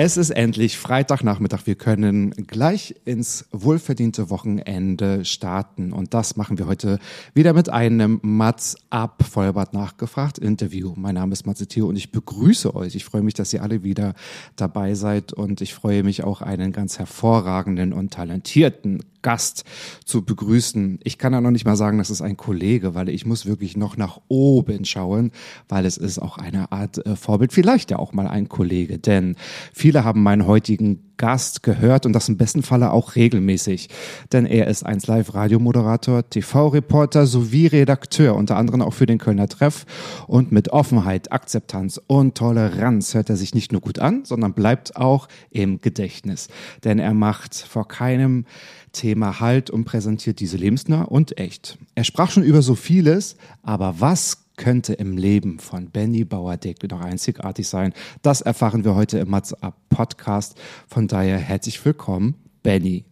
Es ist endlich Freitagnachmittag. Wir können gleich ins wohlverdiente Wochenende starten. Und das machen wir heute wieder mit einem Mats ab Vollbart nachgefragt Interview. Mein Name ist Matze Theo und ich begrüße euch. Ich freue mich, dass ihr alle wieder dabei seid und ich freue mich auch einen ganz hervorragenden und talentierten Gast zu begrüßen. Ich kann ja noch nicht mal sagen, das ist ein Kollege, weil ich muss wirklich noch nach oben schauen, weil es ist auch eine Art äh, Vorbild, vielleicht ja auch mal ein Kollege, denn viele haben meinen heutigen Gast gehört und das im besten Falle auch regelmäßig, denn er ist 1 Live Radiomoderator, TV-Reporter sowie Redakteur, unter anderem auch für den Kölner Treff. Und mit Offenheit, Akzeptanz und Toleranz hört er sich nicht nur gut an, sondern bleibt auch im Gedächtnis, denn er macht vor keinem Thema Halt und präsentiert diese lebensnah und echt. Er sprach schon über so vieles, aber was könnte im Leben von Benny Bauer-Deck noch einzigartig sein? Das erfahren wir heute im Mats Up Podcast. Von daher herzlich willkommen, Benny.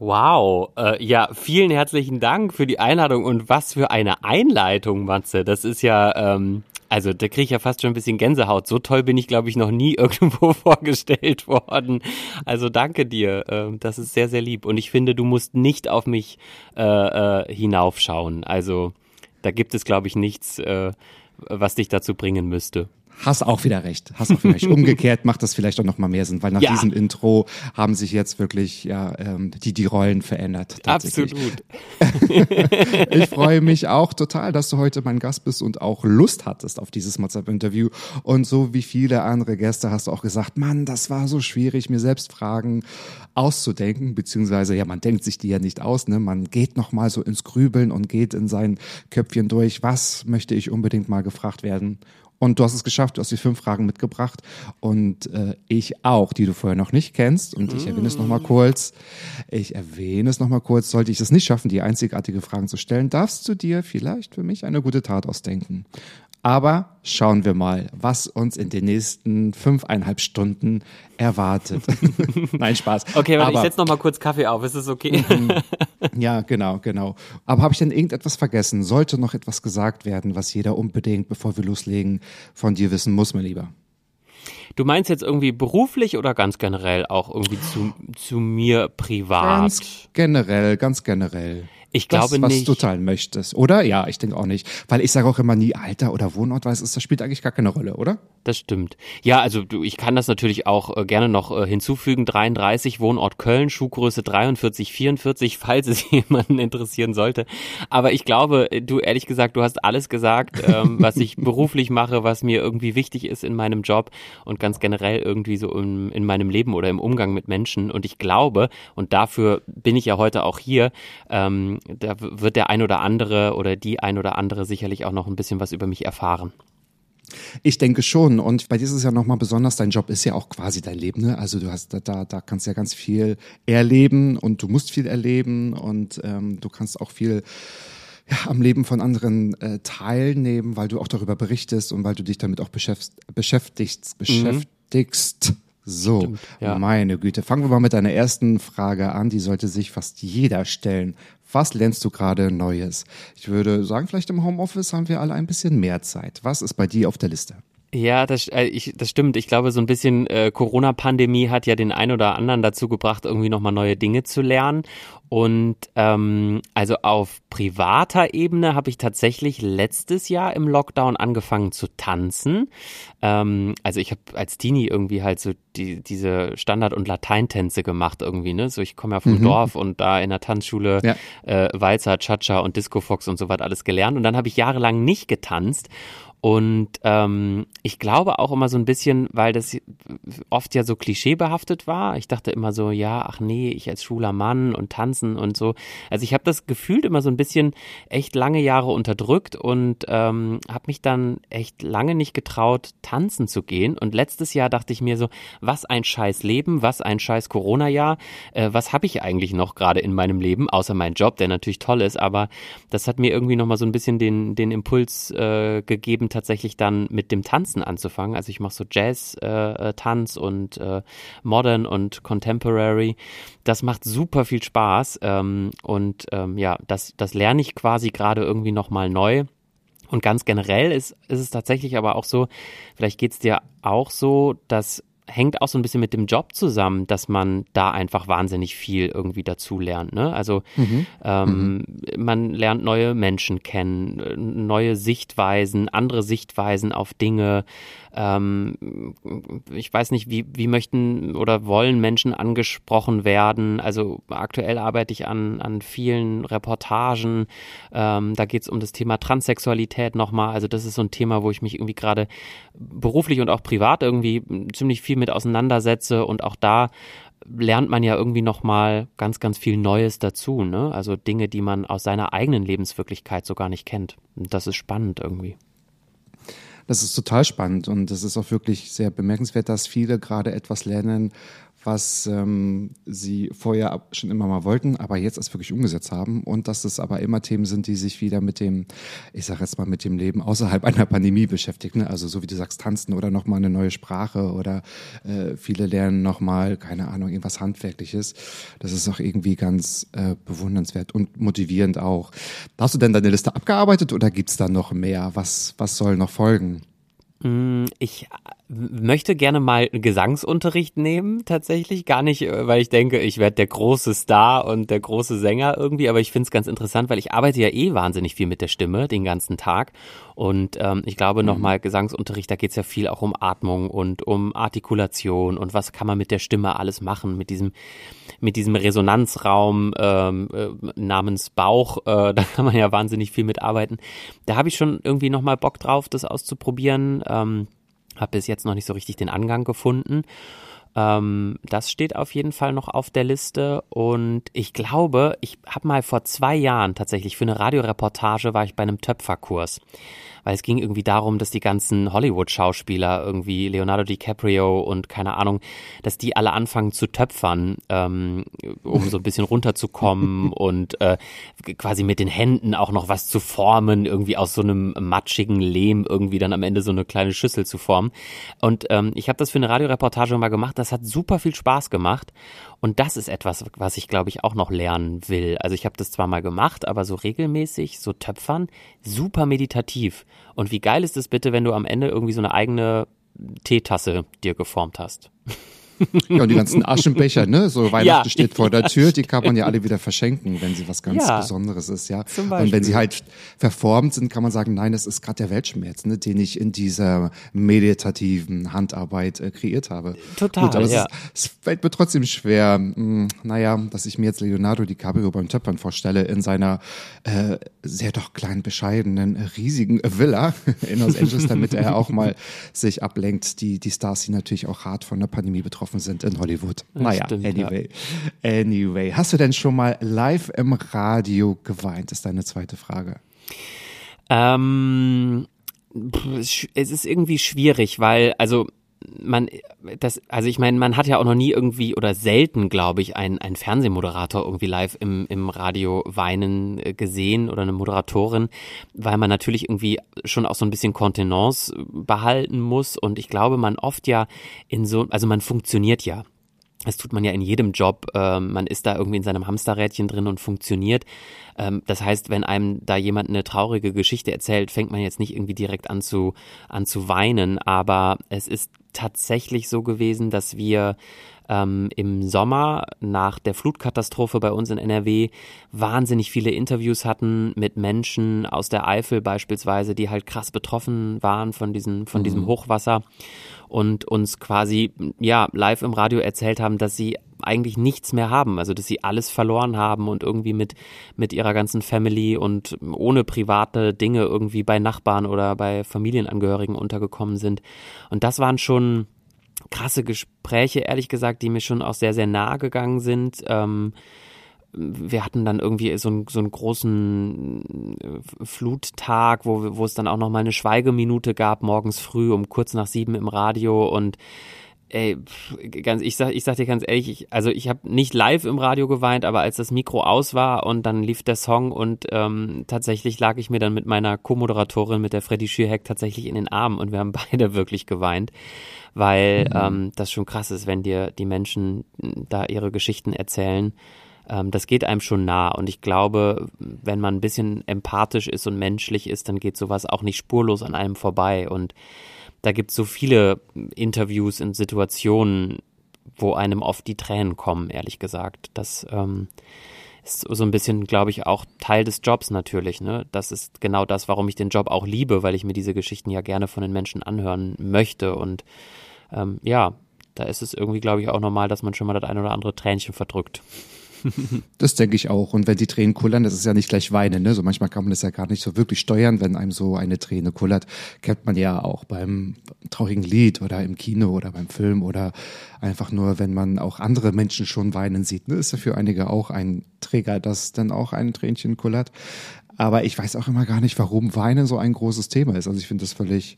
Wow, äh, ja, vielen herzlichen Dank für die Einladung und was für eine Einleitung, Matze. Das ist ja, ähm, also da kriege ich ja fast schon ein bisschen Gänsehaut. So toll bin ich, glaube ich, noch nie irgendwo vorgestellt worden. Also danke dir, äh, das ist sehr, sehr lieb. Und ich finde, du musst nicht auf mich äh, äh, hinaufschauen. Also da gibt es, glaube ich, nichts, äh, was dich dazu bringen müsste. Hast auch wieder recht. Hast auch wieder recht. Umgekehrt macht das vielleicht auch noch mal mehr Sinn, weil nach Ja. diesem Intro haben sich jetzt wirklich ja ähm, die die Rollen verändert. Absolut. Ich freue mich auch total, dass du heute mein Gast bist und auch Lust hattest auf dieses WhatsApp-Interview. Und so wie viele andere Gäste hast du auch gesagt, Mann, das war so schwierig, mir selbst Fragen auszudenken, beziehungsweise ja, man denkt sich die ja nicht aus, ne? Man geht noch mal so ins Grübeln und geht in sein Köpfchen durch, was möchte ich unbedingt mal gefragt werden. Und du hast es geschafft, du hast die fünf Fragen mitgebracht und äh, ich auch, die du vorher noch nicht kennst. Und ich erwähne es nochmal kurz. Ich erwähne es nochmal kurz. Sollte ich es nicht schaffen, die einzigartige Fragen zu stellen, darfst du dir vielleicht für mich eine gute Tat ausdenken. Aber schauen wir mal, was uns in den nächsten fünfeinhalb Stunden erwartet. Nein, Spaß. Okay, warte, ich Aber- setze noch mal kurz Kaffee auf. Ist es okay? ja, genau, genau. Aber habe ich denn irgendetwas vergessen? Sollte noch etwas gesagt werden, was jeder unbedingt, bevor wir loslegen, von dir wissen muss, mein Lieber? Du meinst jetzt irgendwie beruflich oder ganz generell auch irgendwie zu, zu mir privat? Ganz generell, ganz generell. Ich das, glaube was nicht. du teilen möchtest, oder? Ja, ich denke auch nicht. Weil ich sage auch immer nie Alter oder Wohnort, weil es ist, das spielt eigentlich gar keine Rolle, oder? Das stimmt. Ja, also du, ich kann das natürlich auch äh, gerne noch äh, hinzufügen. 33, Wohnort Köln, Schuhgröße 43, 44, falls es jemanden interessieren sollte. Aber ich glaube, äh, du ehrlich gesagt, du hast alles gesagt, ähm, was ich beruflich mache, was mir irgendwie wichtig ist in meinem Job und ganz generell irgendwie so in, in meinem Leben oder im Umgang mit Menschen. Und ich glaube, und dafür bin ich ja heute auch hier, ähm, da wird der ein oder andere oder die ein oder andere sicherlich auch noch ein bisschen was über mich erfahren. Ich denke schon. Und bei dir ist es ja nochmal besonders, dein Job ist ja auch quasi dein Leben. Ne? Also du hast da, da, kannst ja ganz viel erleben und du musst viel erleben und ähm, du kannst auch viel ja, am Leben von anderen äh, teilnehmen, weil du auch darüber berichtest und weil du dich damit auch beschäftigst. beschäftigst, beschäftigst. So, ja. meine Güte. Fangen wir mal mit deiner ersten Frage an. Die sollte sich fast jeder stellen. Was lernst du gerade Neues? Ich würde sagen, vielleicht im Homeoffice haben wir alle ein bisschen mehr Zeit. Was ist bei dir auf der Liste? Ja, das, äh, ich, das stimmt. Ich glaube, so ein bisschen äh, Corona-Pandemie hat ja den einen oder anderen dazu gebracht, irgendwie nochmal neue Dinge zu lernen. Und ähm, also auf privater Ebene habe ich tatsächlich letztes Jahr im Lockdown angefangen zu tanzen. Ähm, also ich habe als Teenie irgendwie halt so die, diese Standard- und Lateintänze gemacht irgendwie, ne? So ich komme ja vom Dorf und da in der Tanzschule Ja. äh, Walzer, Cha-Cha und Disco Fox und so was alles gelernt. Und dann habe ich jahrelang nicht getanzt. Und ähm, ich glaube auch immer so ein bisschen, weil das oft ja so klischeebehaftet war. Ich dachte immer so, ja, ach nee, ich als schwuler Mann und tanzen und so. Also ich habe das gefühlt immer so ein bisschen echt lange Jahre unterdrückt und ähm, habe mich dann echt lange nicht getraut, tanzen zu gehen. Und letztes Jahr dachte ich mir so, was ein scheiß Leben, was ein scheiß Corona-Jahr, äh, was habe ich eigentlich noch gerade in meinem Leben, außer mein Job, der natürlich toll ist, aber das hat mir irgendwie nochmal so ein bisschen den, den Impuls äh, gegeben, tatsächlich dann mit dem Tanzen anzufangen. Also ich mache so Jazz-Tanz äh, und äh, Modern und Contemporary. Das macht super viel Spaß ähm, und ähm, ja, das, das lerne ich quasi gerade irgendwie nochmal neu. Und ganz generell ist, ist es tatsächlich aber auch so, vielleicht geht es dir auch so, dass hängt auch so ein bisschen mit dem Job zusammen, dass man da einfach wahnsinnig viel irgendwie dazu lernt. Ne? Also mhm. Ähm, mhm. man lernt neue Menschen kennen, neue Sichtweisen, andere Sichtweisen auf Dinge. Ähm, ich weiß nicht, wie, wie möchten oder wollen Menschen angesprochen werden. Also aktuell arbeite ich an, an vielen Reportagen. Ähm, da geht es um das Thema Transsexualität nochmal. Also das ist so ein Thema, wo ich mich irgendwie gerade beruflich und auch privat irgendwie ziemlich viel mit auseinandersetze und auch da lernt man ja irgendwie nochmal ganz, ganz viel Neues dazu, ne? Also Dinge, die man aus seiner eigenen Lebenswirklichkeit so gar nicht kennt. Und das ist spannend irgendwie. Das ist total spannend und es ist auch wirklich sehr bemerkenswert, dass viele gerade etwas lernen, was ähm, sie vorher schon immer mal wollten, aber jetzt es wirklich umgesetzt haben und dass es aber immer Themen sind, die sich wieder mit dem, ich sage jetzt mal, mit dem Leben außerhalb einer Pandemie beschäftigen. Ne? Also so wie du sagst, tanzen oder nochmal eine neue Sprache oder äh, viele lernen nochmal, keine Ahnung, irgendwas Handwerkliches. Das ist auch irgendwie ganz äh, bewundernswert und motivierend auch. Hast du denn deine Liste abgearbeitet oder gibt's da noch mehr? Was, was soll noch folgen? Mm, ich möchte gerne mal Gesangsunterricht nehmen, tatsächlich. Gar nicht, äh, weil ich denke, ich werde der große Star und der große Sänger irgendwie, aber ich finde es ganz interessant, weil ich arbeite ja eh wahnsinnig viel mit der Stimme den ganzen Tag. Und ähm, ich glaube nochmal, mhm. Gesangsunterricht, da geht es ja viel auch um Atmung und um Artikulation und was kann man mit der Stimme alles machen, mit diesem, mit diesem Resonanzraum ähm, äh, namens Bauch, äh, da kann man ja wahnsinnig viel mitarbeiten. Da habe ich schon irgendwie nochmal Bock drauf, das auszuprobieren. Ähm, habe bis jetzt noch nicht so richtig den Angang gefunden. Ähm, das steht auf jeden Fall noch auf der Liste. Und ich glaube, ich habe mal vor zwei Jahren tatsächlich für eine Radioreportage war ich bei einem Töpferkurs weil es ging irgendwie darum, dass die ganzen Hollywood-Schauspieler irgendwie Leonardo DiCaprio und keine Ahnung, dass die alle anfangen zu töpfern, ähm, um so ein bisschen runterzukommen und äh, quasi mit den Händen auch noch was zu formen, irgendwie aus so einem matschigen Lehm irgendwie dann am Ende so eine kleine Schüssel zu formen. Und ähm, ich habe das für eine Radioreportage mal gemacht, das hat super viel Spaß gemacht und das ist etwas, was ich glaube ich auch noch lernen will. Also ich habe das zwar mal gemacht, aber so regelmäßig, so töpfern, super meditativ. Und wie geil ist es bitte, wenn du am Ende irgendwie so eine eigene Teetasse dir geformt hast? Ja, und die ganzen Aschenbecher, ne? So Weihnachten ja, steht vor der Tür, die kann man ja alle wieder verschenken, wenn sie was ganz ja, Besonderes ist, ja. Und wenn sie halt verformt sind, kann man sagen, nein, das ist gerade der Weltschmerz, ne, den ich in dieser meditativen Handarbeit äh, kreiert habe. Total. Gut, aber ja. es, es, fällt mir trotzdem schwer, mh, hm, naja, dass ich mir jetzt Leonardo DiCaprio beim Töpfern vorstelle, in seiner äh, sehr doch kleinen, bescheidenen, riesigen Villa in Los Angeles, damit er auch mal sich ablenkt. Die, die Stars, die natürlich auch hart von der Pandemie betroffen betroffen sind in Hollywood. Das naja, stimmt, anyway. Ja. Anyway. Hast du denn schon mal live im Radio geweint? Ist deine zweite Frage. Ähm, es ist irgendwie schwierig, weil, also man, das, also ich meine, man hat ja auch noch nie irgendwie oder selten, glaube ich, einen, einen Fernsehmoderator irgendwie live im, im Radio weinen äh, gesehen oder eine Moderatorin, weil man natürlich irgendwie schon auch so ein bisschen Kontenance behalten muss und ich glaube, man oft ja in so, also man funktioniert ja. Das tut man ja in jedem Job. Ähm, man ist da irgendwie in seinem Hamsterrädchen drin und funktioniert. Ähm, das heißt, wenn einem da jemand eine traurige Geschichte erzählt, fängt man jetzt nicht irgendwie direkt an zu, an zu weinen. Aber es ist tatsächlich so gewesen, dass wir ähm, im Sommer nach der Flutkatastrophe bei uns in NRW wahnsinnig viele Interviews hatten mit Menschen aus der Eifel beispielsweise, die halt krass betroffen waren von diesem, von mhm. diesem Hochwasser und uns quasi ja live im Radio erzählt haben, dass sie eigentlich nichts mehr haben, also dass sie alles verloren haben und irgendwie mit, mit ihrer ganzen Family und ohne private Dinge irgendwie bei Nachbarn oder bei Familienangehörigen untergekommen sind. Und das waren schon krasse Gespräche, ehrlich gesagt, die mir schon auch sehr, sehr nahe gegangen sind. Ähm, wir hatten dann irgendwie so, einen, so einen großen äh, Fluttag, wo, wo es dann auch noch mal eine Schweigeminute gab, morgens früh um kurz nach sieben im Radio und ey, ganz, ich sag, ich sag dir ganz ehrlich, ich, also ich habe nicht live im Radio geweint, aber als das Mikro aus war und dann lief der Song und ähm, tatsächlich lag ich mir dann mit meiner Co-Moderatorin, mit der Freddy Schürheck, tatsächlich in den Armen und wir haben beide wirklich geweint, weil mhm. ähm, das schon krass ist, wenn dir die Menschen da ihre Geschichten erzählen. Ähm, das geht einem schon nah und ich glaube, wenn man ein bisschen empathisch ist und menschlich ist, dann geht sowas auch nicht spurlos an einem vorbei und da gibt es so viele Interviews in Situationen, wo einem oft die Tränen kommen, ehrlich gesagt. Das ähm, ist so ein bisschen, glaube ich, auch Teil des Jobs natürlich. Ne? Das ist genau das, warum ich den Job auch liebe, weil ich mir diese Geschichten ja gerne von den Menschen anhören möchte. Und ähm, ja, da ist es irgendwie, glaube ich, auch normal, dass man schon mal das ein oder andere Tränchen verdrückt. Das denke ich auch. Und wenn die Tränen kullern, das ist ja nicht gleich weinen. Ne? So manchmal kann man das ja gar nicht so wirklich steuern, wenn einem so eine Träne kullert. Kennt man ja auch beim traurigen Lied oder im Kino oder beim Film oder einfach nur, wenn man auch andere Menschen schon weinen sieht. Ne? Ist ja für einige auch ein Träger, dass dann auch ein Tränchen kullert. Aber ich weiß auch immer gar nicht, warum Weinen so ein großes Thema ist. Also ich finde das völlig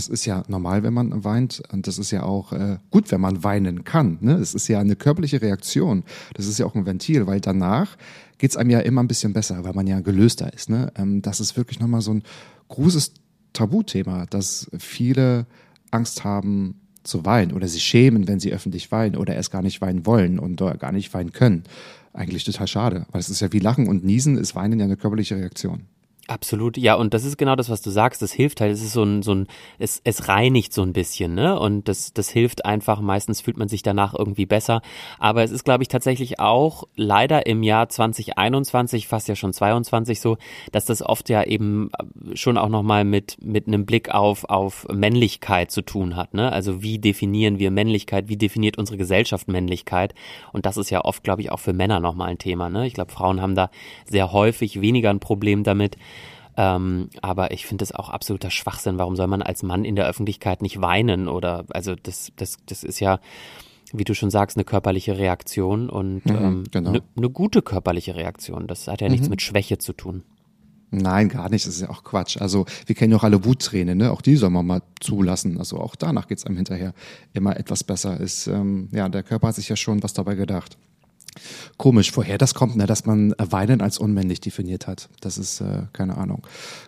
es ist ja normal, wenn man weint und das ist ja auch äh, gut, wenn man weinen kann. Ne? Es ist ja eine körperliche Reaktion. Das ist ja auch ein Ventil, weil danach geht's einem ja immer ein bisschen besser, weil man ja gelöster ist. Ne? Ähm, das ist wirklich nochmal so ein großes Tabuthema, dass viele Angst haben zu weinen oder sich schämen, wenn sie öffentlich weinen oder erst gar nicht weinen wollen und gar nicht weinen können. Eigentlich total schade, weil es ist ja wie Lachen und Niesen, ist Weinen ja eine körperliche Reaktion. Absolut, ja, und das ist genau das, was du sagst. Das hilft halt. Es ist so ein, so ein, es, es reinigt so ein bisschen, ne? Und das, das hilft einfach. Meistens fühlt man sich danach irgendwie besser. Aber es ist, glaube ich, tatsächlich auch leider im Jahr 2021, fast ja schon 22 so, dass das oft ja eben schon auch nochmal mit, mit einem Blick auf, auf Männlichkeit zu tun hat, ne? Also wie definieren wir Männlichkeit? Wie definiert unsere Gesellschaft Männlichkeit? Und das ist ja oft, glaube ich, auch für Männer nochmal ein Thema, ne? Ich glaube, Frauen haben da sehr häufig weniger ein Problem damit. Ähm, aber ich finde es auch absoluter Schwachsinn. Warum soll man als Mann in der Öffentlichkeit nicht weinen? Oder also das, das, das ist ja, wie du schon sagst, eine körperliche Reaktion und mhm, ähm, genau. eine, eine gute körperliche Reaktion. Das hat ja nichts mhm. mit Schwäche zu tun. Nein, gar nicht. Das ist ja auch Quatsch. Also wir kennen ja auch alle Wuttränen, ne? Auch die soll man mal zulassen. Also auch danach geht's einem hinterher immer etwas besser. Ist, ähm, ja, der Körper hat sich ja schon was dabei gedacht. Komisch, woher das kommt, ne, dass man Weinen als unmännlich definiert hat. Das ist, äh, keine Ahnung.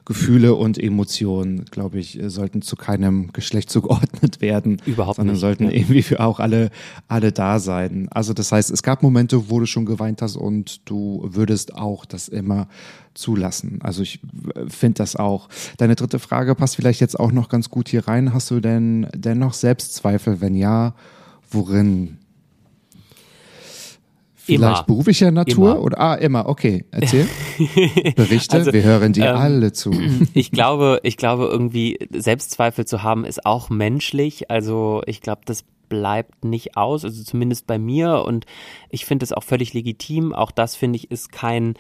Gefühle und Emotionen, glaube ich, sollten zu keinem Geschlecht zugeordnet werden. Überhaupt sondern nicht. sollten irgendwie für auch alle, alle da sein. Also das heißt, es gab Momente, wo du schon geweint hast und du würdest auch das immer zulassen. Also ich äh, finde das auch. Deine dritte Frage passt vielleicht jetzt auch noch ganz gut hier rein. Hast du denn dennoch Selbstzweifel? Wenn ja, worin? Vielleicht immer. beruflicher Natur? Immer. oder ah immer. Okay erzähl. Berichte also, wir hören dir ähm, alle zu. ich glaube ich glaube irgendwie Selbstzweifel zu haben ist auch menschlich. Also ich glaube das bleibt nicht aus. Also zumindest bei mir. Und ich finde es auch völlig legitim. Auch das finde ich ist kein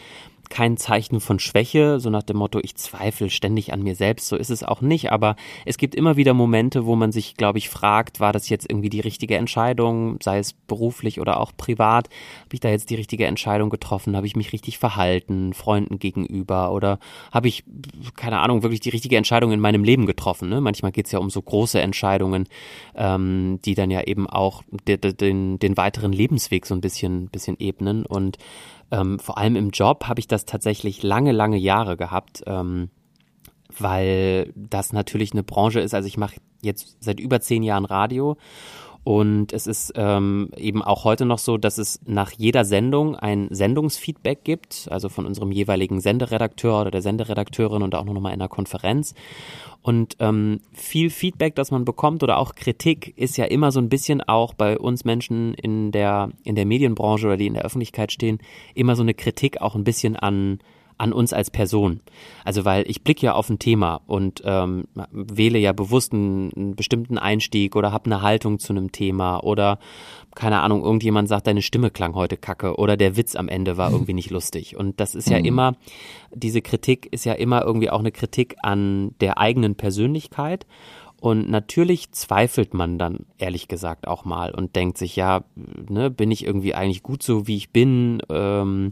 kein Zeichen von Schwäche, so nach dem Motto, ich zweifle ständig an mir selbst, so ist es auch nicht, aber es gibt immer wieder Momente, wo man sich, glaube ich, fragt, war das jetzt irgendwie die richtige Entscheidung, sei es beruflich oder auch privat, habe ich da jetzt die richtige Entscheidung getroffen, habe ich mich richtig verhalten, Freunden gegenüber? Oder habe ich, keine Ahnung, wirklich die richtige Entscheidung in meinem Leben getroffen. Ne? Manchmal geht es ja um so große Entscheidungen, ähm, die dann ja eben auch den, den, den weiteren Lebensweg so ein bisschen, bisschen ebnen. Und ähm, vor allem im Job habe ich das tatsächlich lange, lange Jahre gehabt, ähm, weil das natürlich eine Branche ist. Also ich mache jetzt seit über zehn Jahren Radio und es ist ähm, eben auch heute noch so, dass es nach jeder Sendung ein Sendungsfeedback gibt, also von unserem jeweiligen Senderedakteur oder der Senderedakteurin und auch noch mal in einer Konferenz. Und ähm, viel Feedback, das man bekommt oder auch Kritik, ist ja immer so ein bisschen auch bei uns Menschen in der in der Medienbranche oder die in der Öffentlichkeit stehen, immer so eine Kritik auch ein bisschen an an uns als Person. Also weil ich blicke ja auf ein Thema und ähm, wähle ja bewusst einen, einen bestimmten Einstieg oder habe eine Haltung zu einem Thema oder keine Ahnung, irgendjemand sagt, deine Stimme klang heute kacke oder der Witz am Ende war irgendwie nicht lustig. Und das ist ja mhm. immer, diese Kritik ist ja immer irgendwie auch eine Kritik an der eigenen Persönlichkeit. Und natürlich zweifelt man dann ehrlich gesagt auch mal und denkt sich, ja, ne, bin ich irgendwie eigentlich gut so, wie ich bin? Ähm,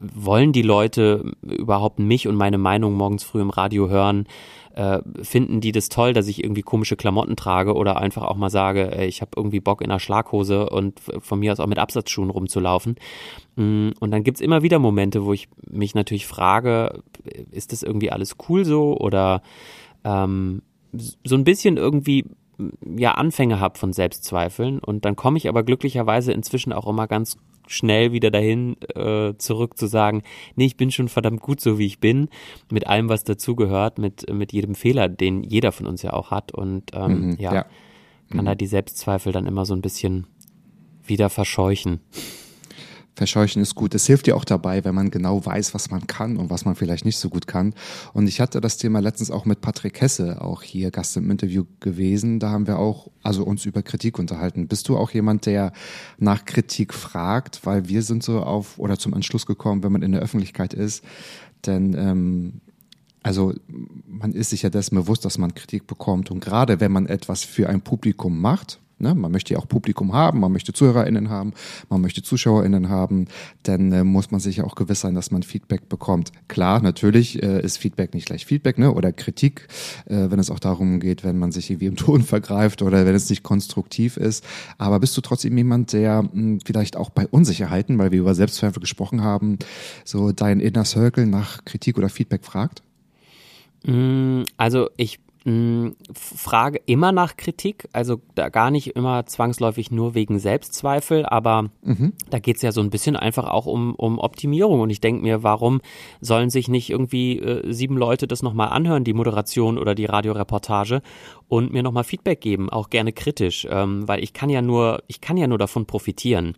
wollen die Leute überhaupt mich und meine Meinung morgens früh im Radio hören? Äh, finden die das toll, dass ich irgendwie komische Klamotten trage oder einfach auch mal sage, ey, ich habe irgendwie Bock in einer Schlaghose und von mir aus auch mit Absatzschuhen rumzulaufen. Mm, und dann gibt's immer wieder Momente, wo ich mich natürlich frage, ist das irgendwie alles cool so oder ähm, so ein bisschen irgendwie ja Anfänge habe von Selbstzweifeln und dann komme ich aber glücklicherweise inzwischen auch immer ganz schnell wieder dahin äh, zurück zu sagen, nee, ich bin schon verdammt gut so wie ich bin, mit allem was dazugehört, mit mit jedem Fehler, den jeder von uns ja auch hat und ähm, mhm, ja, ja, kann mhm. da die Selbstzweifel dann immer so ein bisschen wieder verscheuchen. Verscheuchen ist gut. Es hilft dir auch dabei, wenn man genau weiß, was man kann und was man vielleicht nicht so gut kann. Und ich hatte das Thema letztens auch mit Patrick Hesse, auch hier Gast im Interview gewesen. Da haben wir auch also uns über Kritik unterhalten. Bist du auch jemand, der nach Kritik fragt? Weil wir sind so auf oder zum Entschluss gekommen, wenn man in der Öffentlichkeit ist, denn ähm, also man ist sich ja dessen bewusst, dass man Kritik bekommt. Und gerade wenn man etwas für ein Publikum macht, Ne? Man möchte ja auch Publikum haben, man möchte ZuhörerInnen haben, man möchte ZuschauerInnen haben, dann äh, muss man sich ja auch gewiss sein, dass man Feedback bekommt. Klar, natürlich äh, ist Feedback nicht gleich Feedback ne? oder Kritik, äh, wenn es auch darum geht, wenn man sich irgendwie im Ton vergreift oder wenn es nicht konstruktiv ist. Aber bist du trotzdem jemand, der mh, hm, vielleicht auch bei Unsicherheiten, weil wir über Selbstzweifel gesprochen haben, so dein Inner Circle nach Kritik oder Feedback fragt? Mm, also ich hm, Frage immer nach Kritik, also da gar nicht immer zwangsläufig nur wegen Selbstzweifel, aber mhm. da geht's ja so ein bisschen einfach auch um, um Optimierung. Und ich denke mir, warum sollen sich nicht irgendwie äh, sieben Leute das nochmal anhören, die Moderation oder die Radioreportage, und mir nochmal Feedback geben, auch gerne kritisch, ähm, weil ich kann ja nur, ich kann ja nur davon profitieren.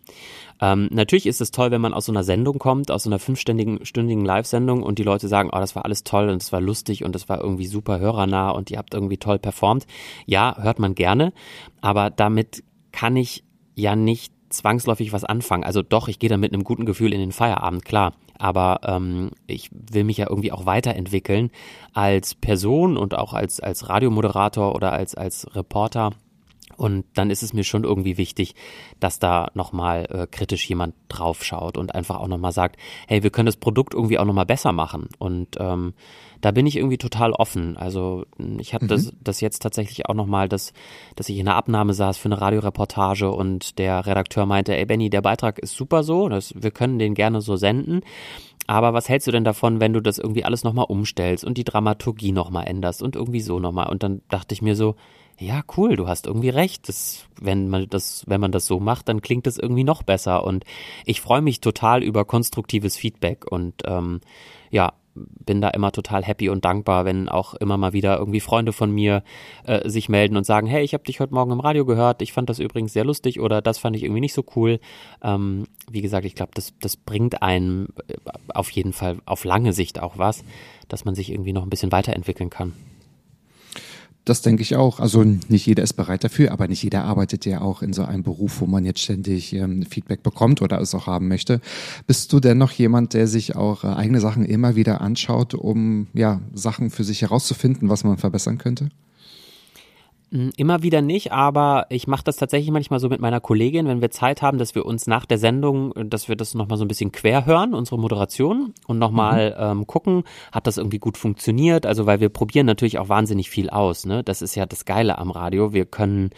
Ähm, natürlich ist es toll, wenn man aus so einer Sendung kommt, aus so einer fünfstündigen stündigen Live-Sendung und die Leute sagen, oh, das war alles toll und es war lustig und es war irgendwie super hörernah und ihr habt irgendwie toll performt. Ja, hört man gerne, aber damit kann ich ja nicht zwangsläufig was anfangen. Also doch, ich gehe dann mit einem guten Gefühl in den Feierabend, klar. Aber ähm, ich will mich ja irgendwie auch weiterentwickeln als Person und auch als, als Radiomoderator oder als, als Reporter und dann ist es mir schon irgendwie wichtig, dass da nochmal äh, kritisch jemand draufschaut und einfach auch nochmal sagt, hey, wir können das Produkt irgendwie auch nochmal besser machen. Und ähm, da bin ich irgendwie total offen. Also ich hatte mhm. das, das jetzt tatsächlich auch nochmal, dass, dass ich in der Abnahme saß für eine Radioreportage und der Redakteur meinte, ey Benny, der Beitrag ist super so, das, wir können den gerne so senden. Aber was hältst du denn davon, wenn du das irgendwie alles nochmal umstellst und die Dramaturgie nochmal änderst und irgendwie so nochmal? Und dann dachte ich mir so, ja, cool, du hast irgendwie recht. Das, wenn man das, wenn man das so macht, dann klingt es irgendwie noch besser. Und ich freue mich total über konstruktives Feedback und ähm, ja, bin da immer total happy und dankbar, wenn auch immer mal wieder irgendwie Freunde von mir äh, sich melden und sagen, hey, ich habe dich heute Morgen im Radio gehört, ich fand das übrigens sehr lustig oder das fand ich irgendwie nicht so cool. Ähm, wie gesagt, ich glaube, das, das bringt einem äh, auf jeden Fall auf lange Sicht auch was, dass man sich irgendwie noch ein bisschen weiterentwickeln kann. Das denke ich auch. Also nicht jeder ist bereit dafür, aber nicht jeder arbeitet ja auch in so einem Beruf, wo man jetzt ständig ähm, Feedback bekommt oder es auch haben möchte. Bist du denn noch jemand, der sich auch äh, eigene Sachen immer wieder anschaut, um ja Sachen für sich herauszufinden, was man verbessern könnte? Hm, immer wieder nicht, aber ich mache das tatsächlich manchmal so mit meiner Kollegin, wenn wir Zeit haben, dass wir uns nach der Sendung, dass wir das nochmal so ein bisschen quer hören, unsere Moderation, und nochmal mhm. ähm, gucken, hat das irgendwie gut funktioniert? Also, weil wir probieren natürlich auch wahnsinnig viel aus. Ne? Das ist ja das Geile am Radio. Wir können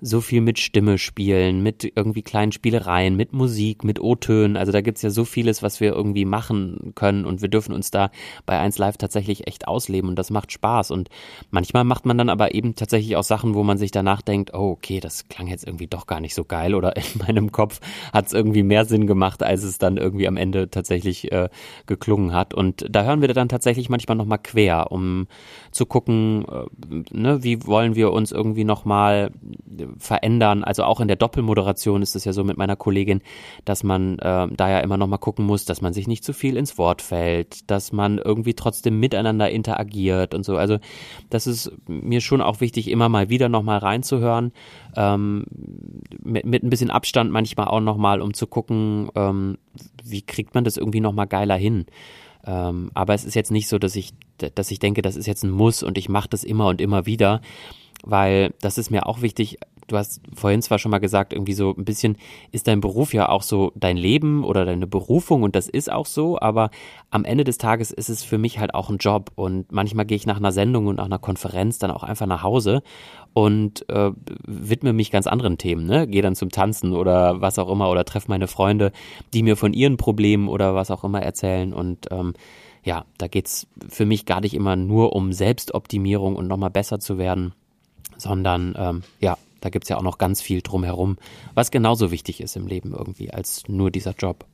so viel mit Stimme spielen, mit irgendwie kleinen Spielereien, mit Musik, mit O-Tönen. Also da gibt's ja so vieles, was wir irgendwie machen können und wir dürfen uns da bei 1 Live tatsächlich echt ausleben und das macht Spaß. Und manchmal macht man dann aber eben tatsächlich auch Sachen, wo man sich danach denkt, oh, okay, das klang jetzt irgendwie doch gar nicht so geil oder in meinem Kopf hat's irgendwie mehr Sinn gemacht, als es dann irgendwie am Ende tatsächlich äh, geklungen hat. Und da hören wir dann tatsächlich manchmal nochmal quer, um zu gucken, äh, ne, wie wollen wir uns irgendwie nochmal verändern. Also auch in der Doppelmoderation ist es ja so mit meiner Kollegin, dass man äh, da ja immer noch mal gucken muss, dass man sich nicht zu viel ins Wort fällt, dass man irgendwie trotzdem miteinander interagiert und so. Also das ist mir schon auch wichtig, immer mal wieder noch mal reinzuhören, ähm, mit, mit ein bisschen Abstand manchmal auch noch mal, um zu gucken, ähm, wie kriegt man das irgendwie noch mal geiler hin. Ähm, aber es ist jetzt nicht so, dass ich, dass ich denke, das ist jetzt ein Muss und ich mache das immer und immer wieder, weil das ist mir auch wichtig. Du hast vorhin zwar schon mal gesagt, irgendwie so ein bisschen ist dein Beruf ja auch so dein Leben oder deine Berufung und das ist auch so, aber am Ende des Tages ist es für mich halt auch ein Job und manchmal gehe ich nach einer Sendung und nach einer Konferenz dann auch einfach nach Hause und äh, widme mich ganz anderen Themen, ne? Gehe dann zum Tanzen oder was auch immer oder treffe meine Freunde, die mir von ihren Problemen oder was auch immer erzählen und ähm, ja, da geht's für mich gar nicht immer nur um Selbstoptimierung und nochmal besser zu werden, sondern ähm, ja, da gibt's ja auch noch ganz viel drumherum, was genauso wichtig ist im Leben irgendwie als nur dieser Job.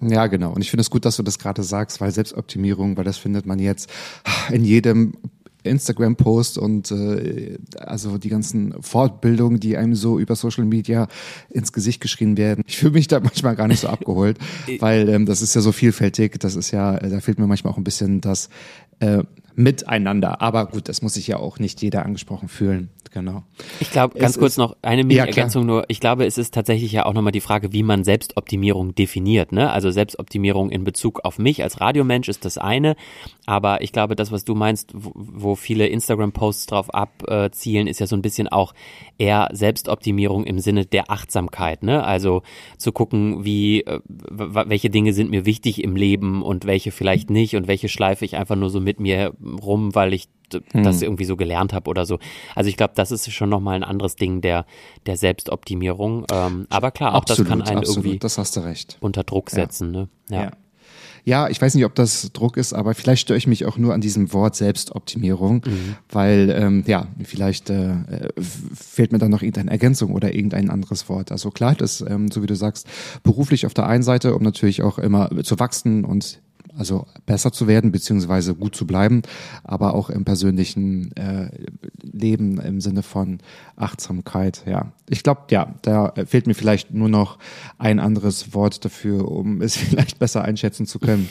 Ja, genau. Und ich finde es gut, dass du das gerade sagst, weil Selbstoptimierung, weil das findet man jetzt in jedem Instagram-Post und äh, also die ganzen Fortbildungen, die einem so über Social Media ins Gesicht geschrien werden. Ich fühle mich da manchmal gar nicht so abgeholt, weil ähm, das ist ja so vielfältig. Das ist ja, da fehlt mir manchmal auch ein bisschen das äh, Miteinander. Aber gut, das muss sich ja auch nicht jeder angesprochen fühlen genau. Ich glaube, ganz es kurz noch eine Mini-Ergänzung nur. Ich glaube, es ist tatsächlich ja auch nochmal die Frage, wie man Selbstoptimierung definiert. Ne? Also Selbstoptimierung in Bezug auf mich als Radiomensch ist das eine. Aber ich glaube, das, was du meinst, wo, wo viele Instagram-Posts drauf abzielen, ist ja so ein bisschen auch eher Selbstoptimierung im Sinne der Achtsamkeit. Ne? Also zu gucken, wie, äh, welche Dinge sind mir wichtig im Leben und welche vielleicht nicht und welche schleife ich einfach nur so mit mir rum, weil ich hm. das irgendwie so gelernt habe oder so. Also ich glaube, das ist schon nochmal ein anderes Ding der, der Selbstoptimierung. Ähm, aber klar, auch absolut, das kann einen absolut, irgendwie das hast du recht. unter Druck setzen. Ja. Ne? ja. ja. Ja, ich weiß nicht, ob das Druck ist, aber vielleicht störe ich mich auch nur an diesem Wort Selbstoptimierung, mhm. weil ähm, ja, vielleicht äh, fehlt mir dann noch irgendeine Ergänzung oder irgendein anderes Wort. Also klar, das, ähm, so wie du sagst, beruflich auf der einen Seite, um natürlich auch immer zu wachsen und also besser zu werden beziehungsweise gut zu bleiben, aber auch im persönlichen äh, Leben im Sinne von Achtsamkeit. Ja, ich glaube, ja, da fehlt mir vielleicht nur noch ein anderes Wort dafür, um es vielleicht besser einschätzen zu können.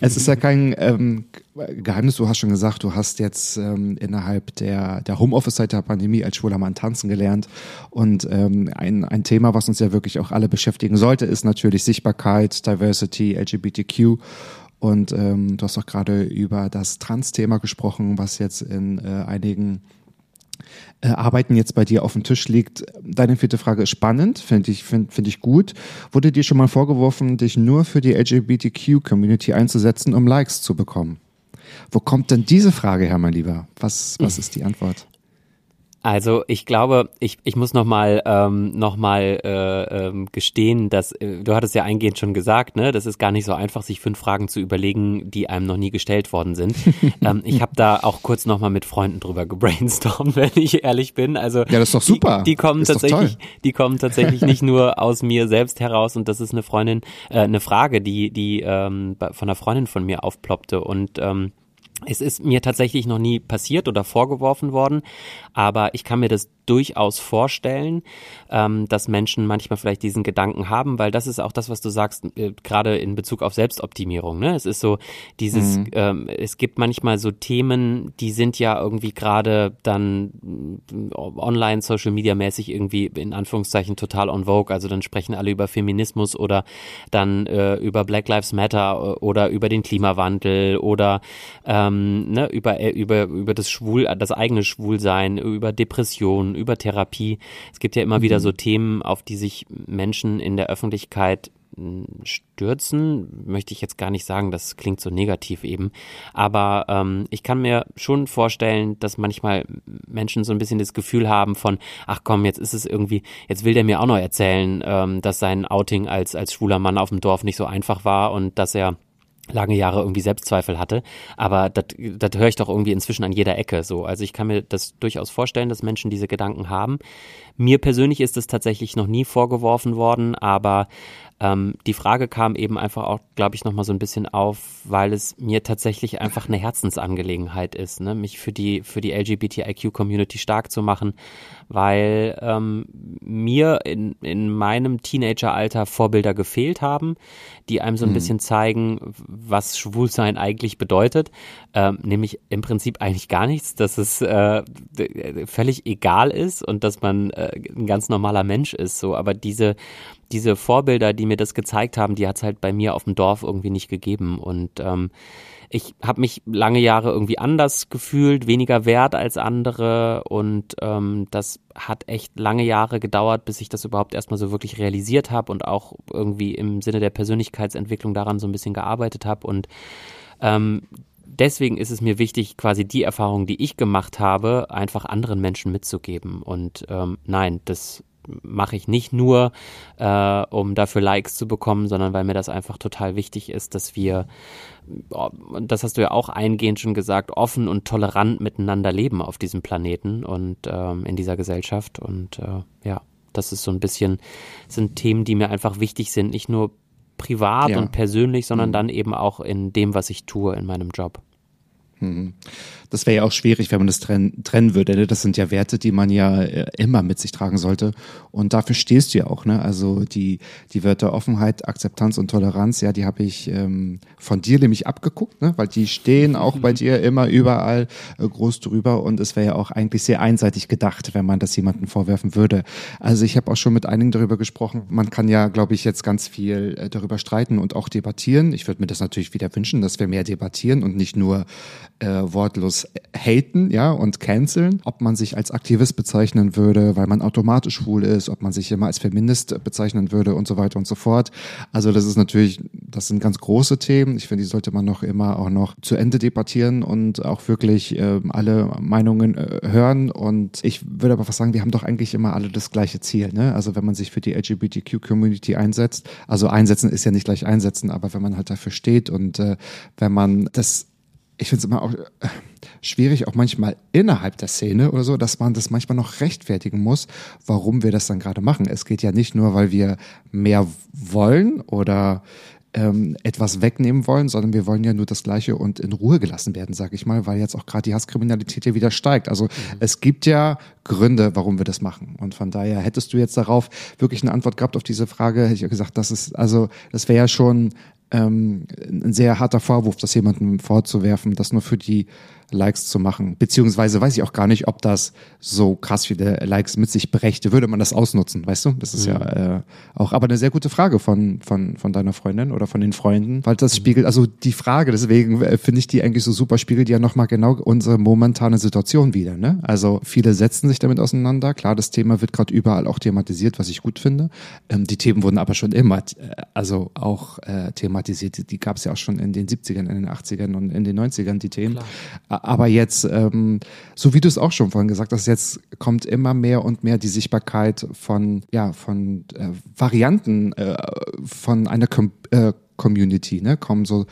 es ist ja kein ähm, Geheimnis. Du hast schon gesagt, du hast jetzt ähm, innerhalb der der Homeoffice-Zeit der Pandemie als schwuler Mann tanzen gelernt und ähm, ein ein Thema, was uns ja wirklich auch alle beschäftigen sollte, ist natürlich Sichtbarkeit, Diversity, LGBTQ und ähm, du hast auch gerade über das Trans-Thema gesprochen, was jetzt in äh, einigen äh, Arbeiten jetzt bei dir auf dem Tisch liegt. Deine vierte Frage ist spannend, finde ich, finde find ich gut. Wurde dir schon mal vorgeworfen, dich nur für die LGBTQ-Community einzusetzen, um Likes zu bekommen? Wo kommt denn diese Frage her, mein Lieber? Was, was ist die Antwort? Also ich glaube, ich, ich muss nochmal ähm, noch mal, äh, ähm, gestehen, dass äh, du hattest ja eingehend schon gesagt, ne, das ist gar nicht so einfach, sich fünf Fragen zu überlegen, die einem noch nie gestellt worden sind. ähm, ich habe da auch kurz nochmal mit Freunden drüber gebrainstormt, wenn ich ehrlich bin. Also ja, das ist doch super. Die, die kommen ist tatsächlich, die kommen tatsächlich nicht nur aus mir selbst heraus und das ist eine Freundin, äh, eine Frage, die die ähm, von einer Freundin von mir aufploppte und ähm, es ist mir tatsächlich noch nie passiert oder vorgeworfen worden, aber ich kann mir das durchaus vorstellen, ähm, dass Menschen manchmal vielleicht diesen Gedanken haben, weil das ist auch das, was du sagst, äh, gerade in Bezug auf Selbstoptimierung. Ne? Es ist so dieses, mhm. ähm, es gibt manchmal so Themen, die sind ja irgendwie gerade dann äh, online, Social Media mäßig irgendwie in Anführungszeichen total on vogue. Also dann sprechen alle über Feminismus oder dann äh, über Black Lives Matter äh, oder über den Klimawandel oder ähm, ne, über über über das Schwul, das eigene Schwulsein, über Depressionen über Therapie. Es gibt ja immer mhm. wieder so Themen, auf die sich Menschen in der Öffentlichkeit hm, stürzen, möchte ich jetzt gar nicht sagen, das klingt so negativ eben. Aber ähm, ich kann mir schon vorstellen, dass manchmal Menschen so ein bisschen das Gefühl haben von, ach komm, jetzt ist es irgendwie, jetzt will der mir auch noch erzählen, ähm, dass sein Outing als, als schwuler Mann auf dem Dorf nicht so einfach war und dass er lange Jahre irgendwie Selbstzweifel hatte. Aber das, das höre ich doch irgendwie inzwischen an jeder Ecke so. Also ich kann mir das durchaus vorstellen, dass Menschen diese Gedanken haben. Mir persönlich ist es tatsächlich noch nie vorgeworfen worden, aber ähm, die Frage kam eben einfach auch, glaube ich, nochmal so ein bisschen auf, weil es mir tatsächlich einfach eine Herzensangelegenheit ist, ne? mich für die, für die LGBTIQ-Community stark zu machen, weil ähm, mir in, in meinem Teenageralter Vorbilder gefehlt haben, die einem so ein mhm. bisschen zeigen, was Schwulsein eigentlich bedeutet, ähm, nämlich im Prinzip eigentlich gar nichts, dass es äh, völlig egal ist und dass man äh, ein ganz normaler Mensch ist, so, aber diese diese Vorbilder, die mir das gezeigt haben, die hat es halt bei mir auf dem Dorf irgendwie nicht gegeben. Und ähm, ich habe mich lange Jahre irgendwie anders gefühlt, weniger wert als andere. Und ähm, das hat echt lange Jahre gedauert, bis ich das überhaupt erstmal so wirklich realisiert habe und auch irgendwie im Sinne der Persönlichkeitsentwicklung daran so ein bisschen gearbeitet habe. Und ähm, deswegen ist es mir wichtig, quasi die Erfahrung, die ich gemacht habe, einfach anderen Menschen mitzugeben. Und ähm, nein, das mache ich nicht nur, äh, um dafür Likes zu bekommen, sondern weil mir das einfach total wichtig ist, dass wir, oh, das hast du ja auch eingehend schon gesagt, offen und tolerant miteinander leben auf diesem Planeten und ähm, in dieser Gesellschaft. Und äh, ja, das ist so ein bisschen, sind Themen, die mir einfach wichtig sind, nicht nur privat ja. und persönlich, sondern mhm. dann eben auch in dem, was ich tue in meinem Job. Mhm. Das wäre ja auch schwierig, wenn man das trennen, trennen würde. Ne? Das sind ja Werte, die man ja äh, immer mit sich tragen sollte. Und dafür stehst du ja auch. Ne? Also die, die Wörter Offenheit, Akzeptanz und Toleranz, ja, die habe ich ähm, von dir nämlich abgeguckt, ne? weil die stehen auch bei dir immer überall äh, groß drüber. Und es wäre ja auch eigentlich sehr einseitig gedacht, wenn man das jemandem vorwerfen würde. Also ich habe auch schon mit einigen darüber gesprochen. Man kann ja, glaube ich, jetzt ganz viel äh, darüber streiten und auch debattieren. Ich würde mir das natürlich wieder wünschen, dass wir mehr debattieren und nicht nur äh, wortlos haten, ja, und canceln, ob man sich als Aktivist bezeichnen würde, weil man automatisch schwul ist, ob man sich immer als Feminist bezeichnen würde und so weiter und so fort. Also das ist natürlich, das sind ganz große Themen. Ich finde, die sollte man noch immer auch noch zu Ende debattieren und auch wirklich äh, alle Meinungen äh, hören. Und ich würde aber fast sagen, wir haben doch eigentlich immer alle das gleiche Ziel. Ne? Also wenn man sich für die LGBTQ-Community einsetzt, also einsetzen ist ja nicht gleich einsetzen, aber wenn man halt dafür steht und äh, wenn man das ich finde es immer auch äh, schwierig, auch manchmal innerhalb der Szene oder so, dass man das manchmal noch rechtfertigen muss, warum wir das dann gerade machen. Es geht ja nicht nur, weil wir mehr wollen oder ähm, etwas wegnehmen wollen, sondern wir wollen ja nur das Gleiche und in Ruhe gelassen werden, sage ich mal, weil jetzt auch gerade die Hasskriminalität hier wieder steigt. Also mhm. es gibt ja Gründe, warum wir das machen. Und von daher hättest du jetzt darauf wirklich eine Antwort gehabt auf diese Frage, hätte ich ja gesagt, das ist, also das wäre ja schon ähm, ein sehr harter Vorwurf, das jemandem vorzuwerfen, das nur für die Likes zu machen. Beziehungsweise weiß ich auch gar nicht, ob das so krass viele Likes mit sich brächte. Würde man das ausnutzen, weißt du? Das ist mhm. ja äh, auch aber eine sehr gute Frage von, von, von deiner Freundin oder von den Freunden, weil das spiegelt, also die Frage, deswegen äh, finde ich die eigentlich so super, spiegelt ja nochmal genau unsere momentane Situation wieder. Ne? Also viele setzen sich damit auseinander. Klar, das Thema wird gerade überall auch thematisiert, was ich gut finde. Ähm, die Themen wurden aber schon immer, äh, also auch äh, thematisiert. Die gab es ja auch schon in den 70ern, in den 80ern und in den 90ern, die Themen. Klar aber jetzt, ähm, so wie du es auch schon vorhin gesagt hast, jetzt kommt immer mehr und mehr die Sichtbarkeit von, ja, von äh, Varianten äh, von einer Com äh, Community, ne, kommen so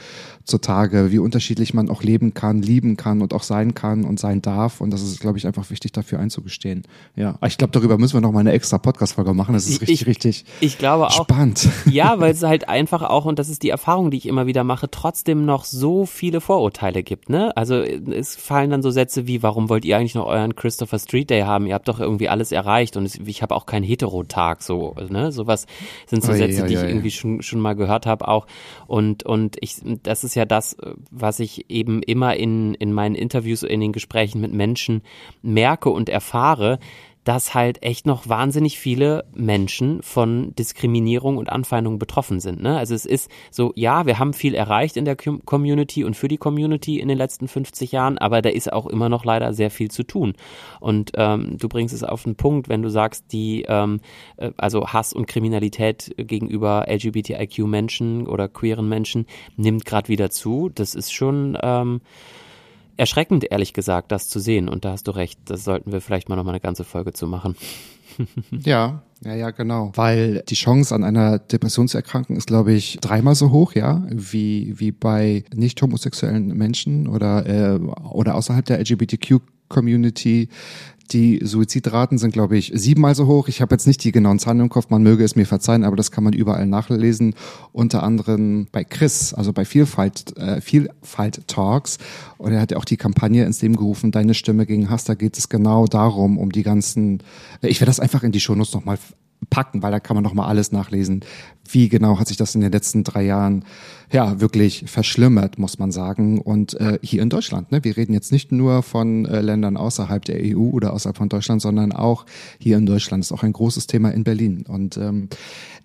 zutage, wie unterschiedlich man auch leben kann, lieben kann und auch sein kann und sein darf. Und das ist, glaube ich, einfach wichtig, dafür einzugestehen. Ja, ich glaube, darüber müssen wir noch mal eine extra Podcast-Folge machen. Das ist richtig, ich, richtig ich glaube auch, spannend. Ja, weil es halt einfach auch, und das ist die Erfahrung, die ich immer wieder mache, trotzdem noch so viele Vorurteile gibt. Ne? Also es fallen dann so Sätze wie, warum wollt ihr eigentlich noch euren Christopher Street Day haben? Ihr habt doch irgendwie alles erreicht und ich habe auch keinen Hetero-Tag. So, ne? Sowas sind so Sätze, oh, ja, die ich irgendwie schon, schon mal gehört habe auch. Und, und ich, das ist ja das, was ich eben immer in, in meinen Interviews, in den Gesprächen mit Menschen merke und erfahre, dass halt echt noch wahnsinnig viele Menschen von Diskriminierung und Anfeindung betroffen sind. Ne? Also es ist so, ja, wir haben viel erreicht in der Community und für die Community in den letzten 50 Jahren, aber da ist auch immer noch leider sehr viel zu tun. Und ähm, du bringst es auf den Punkt, wenn du sagst, die, ähm, äh, also Hass und Kriminalität gegenüber LGBTIQ-Menschen oder queeren Menschen nimmt gerade wieder zu. Das ist schon ähm, erschreckend, ehrlich gesagt, das zu sehen. Und da hast du recht, das sollten wir vielleicht mal noch mal eine ganze Folge zu machen. Ja, ja, ja, genau. Weil die Chance an einer Depression zu erkranken ist, glaube ich, dreimal so hoch, ja, wie, wie bei nicht homosexuellen Menschen oder, äh, oder außerhalb der LGBTQ-Community. Die Suizidraten sind, glaube ich, siebenmal so hoch. Ich habe jetzt nicht die genauen Zahlen im Kopf, man möge es mir verzeihen, aber das kann man überall nachlesen. Unter anderem bei Chris, also bei Vielfalt, äh, Vielfalt Talks. Und er hat ja auch die Kampagne ins Leben gerufen, Deine Stimme gegen Hass. Da geht es genau darum, um die ganzen, äh, ich werde das einfach in die Shownotes nochmal packen, weil da kann man nochmal alles nachlesen. Wie genau hat sich das in den letzten drei Jahren ja wirklich verschlimmert, muss man sagen. Und äh, hier in Deutschland, ne? wir reden jetzt nicht nur von äh, Ländern außerhalb der EU oder außerhalb von Deutschland, sondern auch hier in Deutschland. Ist auch ein großes Thema in Berlin. Und ähm,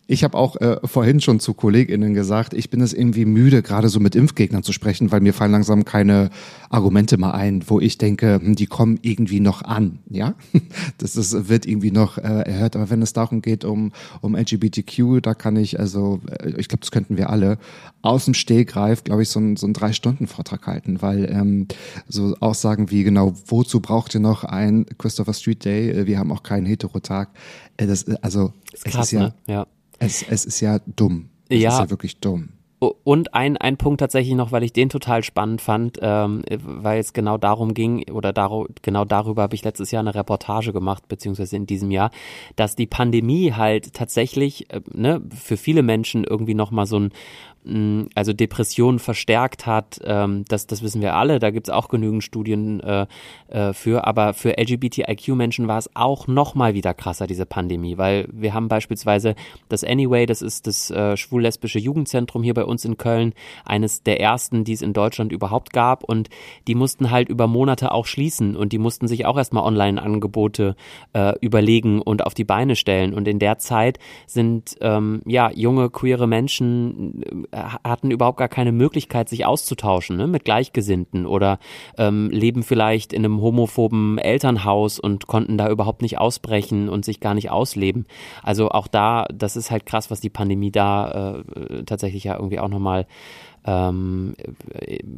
ich habe auch äh, vorhin schon zu KollegInnen gesagt, ich bin es irgendwie müde, gerade so mit Impfgegnern zu sprechen, weil mir fallen langsam keine Argumente mehr ein, wo ich denke, hm, die kommen irgendwie noch an, ja. Das ist, wird irgendwie noch äh, erhört. Aber wenn es darum geht, um, um LGBTQ, da kann ich, also, äh, ich glaube, das könnten wir alle, aus dem Stehgreif, glaube ich, so ein, so ein Drei-Stunden-Vortrag halten, weil ähm, so Aussagen wie genau, wozu braucht ihr noch ein Christopher Street Day? Äh, wir haben auch keinen Heterotag. Äh, das, also, ist krass, es ist ja, ne? ja es, es ist ja dumm. Es ja. ist ja wirklich dumm. Und ein, ein Punkt tatsächlich noch, weil ich den total spannend fand, ähm, weil es genau darum ging, oder daru, genau darüber habe ich letztes Jahr eine Reportage gemacht, beziehungsweise in diesem Jahr, dass die Pandemie halt tatsächlich äh, ne, für viele Menschen irgendwie nochmal so ein also Depressionen verstärkt hat, ähm, das, das wissen wir alle, da gibt es auch genügend Studien äh, äh, für, aber für LGBTIQ-Menschen war es auch nochmal wieder krasser, diese Pandemie, weil wir haben beispielsweise das Anyway, das ist das äh, schwul-lesbische Jugendzentrum hier bei uns in Köln, eines der ersten, die es in Deutschland überhaupt gab und die mussten halt über Monate auch schließen und die mussten sich auch erstmal Online-Angebote äh, überlegen und auf die Beine stellen und in der Zeit sind ähm, ja junge queere Menschen äh, hatten überhaupt gar keine Möglichkeit, sich auszutauschen ne, mit Gleichgesinnten oder ähm, leben vielleicht in einem homophoben Elternhaus und konnten da überhaupt nicht ausbrechen und sich gar nicht ausleben. Also auch da, das ist halt krass, was die Pandemie da äh, tatsächlich ja irgendwie auch nochmal ähm,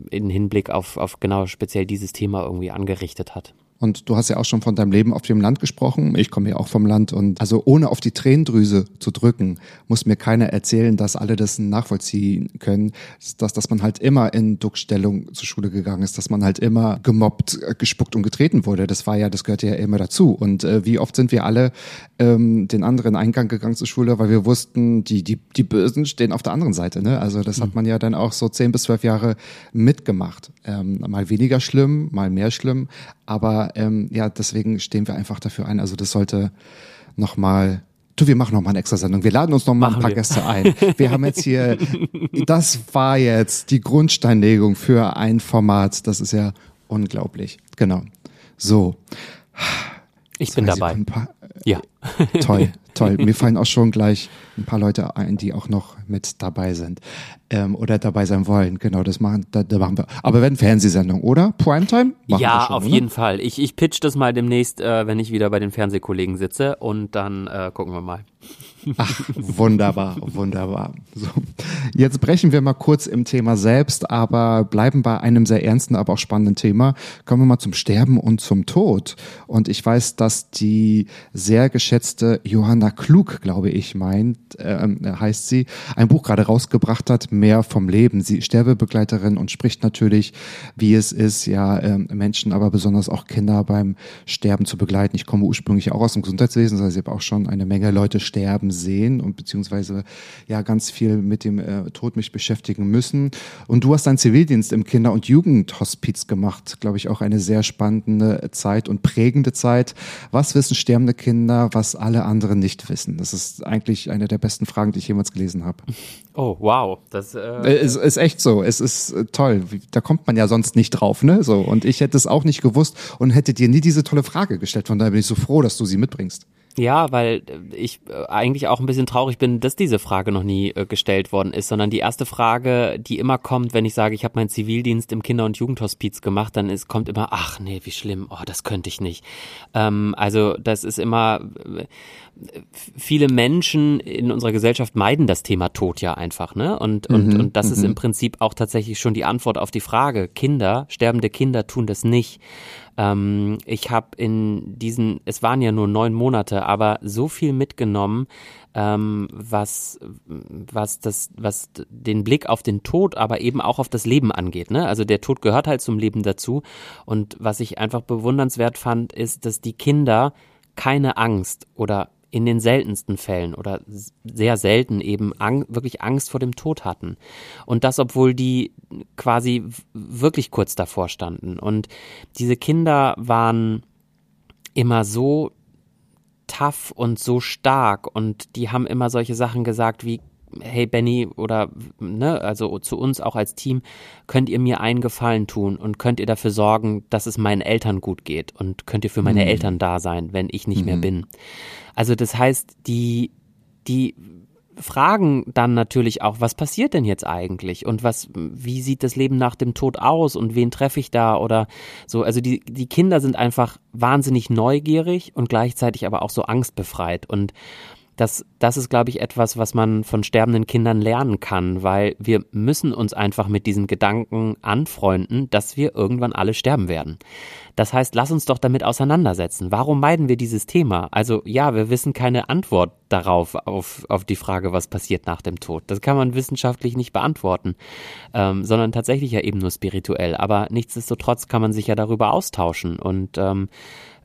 in Hinblick auf, auf genau speziell dieses Thema irgendwie angerichtet hat. Und du hast ja auch schon von deinem Leben auf dem Land gesprochen. Ich komme ja auch vom Land und also ohne auf die Tränendrüse zu drücken, muss mir keiner erzählen, dass alle das nachvollziehen können, dass, dass man halt immer in Duckstellung zur Schule gegangen ist, dass man halt immer gemobbt, äh, gespuckt und getreten wurde. Das war ja, das gehörte ja immer dazu. Und äh, wie oft sind wir alle ähm, den anderen Eingang gegangen zur Schule, weil wir wussten, die, die, die Bösen stehen auf der anderen Seite. Ne? Also das hat mhm. man ja dann auch so zehn bis zwölf Jahre mitgemacht. Ähm, mal weniger schlimm, mal mehr schlimm. Aber ähm, ja, deswegen stehen wir einfach dafür ein. Also das sollte nochmal Du, wir machen noch mal eine extra Sendung. Wir laden uns noch mal ein paar wir. Gäste ein. Wir haben jetzt hier, das war jetzt die Grundsteinlegung für ein Format. Das ist ja unglaublich. Genau. So. Ich bin dabei. Paar, ja. Toll, toll. Mir fallen auch schon gleich ein paar Leute ein, die auch noch mit dabei sind ähm, oder dabei sein wollen. Genau, das machen, da, da machen wir. Aber wenn Fernsehsendung, oder? Primetime? Machen ja, schon, auf oder? jeden Fall. Ich, ich pitch das mal demnächst, äh, wenn ich wieder bei den Fernsehkollegen sitze und dann äh, gucken wir mal. Ach, wunderbar, wunderbar. So, jetzt brechen wir mal kurz im Thema selbst, aber bleiben bei einem sehr ernsten, aber auch spannenden Thema. Kommen wir mal zum Sterben und zum Tod. Und ich weiß, dass die sehr geschätzte Johanna Klug, glaube ich, meint, äh, heißt sie, ein Buch gerade rausgebracht hat, mehr vom Leben. Sie ist Sterbebegleiterin und spricht natürlich, wie es ist, ja, äh, Menschen, aber besonders auch Kinder beim Sterben zu begleiten. Ich komme ursprünglich auch aus dem Gesundheitswesen, heißt, ich habe auch schon eine Menge Leute sterben sehen und beziehungsweise ja ganz viel mit dem äh, Tod mich beschäftigen müssen. Und du hast deinen Zivildienst im Kinder- und Jugendhospiz gemacht, glaube ich, auch eine sehr spannende Zeit und prägende Zeit. Was wissen sterbende Kinder, was alle anderen nicht wissen? Das ist eigentlich eine der besten Fragen, die ich jemals gelesen habe. Oh, wow. Das äh, äh ist, ist echt so. Es ist äh, toll. Da kommt man ja sonst nicht drauf, ne? So. Und ich hätte es auch nicht gewusst und hätte dir nie diese tolle Frage gestellt. Von daher bin ich so froh, dass du sie mitbringst. Ja, weil äh, ich äh, eigentlich auch ein bisschen traurig bin, dass diese Frage noch nie äh, gestellt worden ist, sondern die erste Frage, die immer kommt, wenn ich sage, ich habe meinen Zivildienst im Kinder- und Jugendhospiz gemacht, dann ist, kommt immer, ach nee, wie schlimm, oh, das könnte ich nicht. Ähm, also das ist immer, viele Menschen in unserer Gesellschaft meiden das Thema Tod ja einfach, ne? Und, und, mhm, und das ist im mhm. Prinzip auch tatsächlich schon die Antwort auf die Frage. Kinder, sterbende Kinder tun das nicht. Ähm, ich habe in diesen, es waren ja nur neun Monate, aber so viel mitgenommen, ähm, was, was, das, was den Blick auf den Tod, aber eben auch auf das Leben angeht. Ne? Also der Tod gehört halt zum Leben dazu. Und was ich einfach bewundernswert fand, ist, dass die Kinder keine Angst oder in den seltensten Fällen oder sehr selten eben ang wirklich Angst vor dem Tod hatten. Und das, obwohl die quasi wirklich kurz davor standen. Und diese Kinder waren immer so tough und so stark und die haben immer solche Sachen gesagt wie hey Benny oder ne, also zu uns auch als Team, könnt ihr mir einen Gefallen tun und könnt ihr dafür sorgen, dass es meinen Eltern gut geht und könnt ihr für meine mhm. Eltern da sein, wenn ich nicht mhm. mehr bin. Also das heißt, die die fragen dann natürlich auch, was passiert denn jetzt eigentlich und was, wie sieht das Leben nach dem Tod aus und wen treffe ich da oder so. Also die, die Kinder sind einfach wahnsinnig neugierig und gleichzeitig aber auch so angstbefreit und das, das ist, glaube ich, etwas, was man von sterbenden Kindern lernen kann, weil wir müssen uns einfach mit diesen Gedanken anfreunden, dass wir irgendwann alle sterben werden. Das heißt, lass uns doch damit auseinandersetzen. Warum meiden wir dieses Thema? Also ja, wir wissen keine Antwort darauf, auf, auf die Frage, was passiert nach dem Tod. Das kann man wissenschaftlich nicht beantworten, ähm, sondern tatsächlich ja eben nur spirituell. Aber nichtsdestotrotz kann man sich ja darüber austauschen und ähm,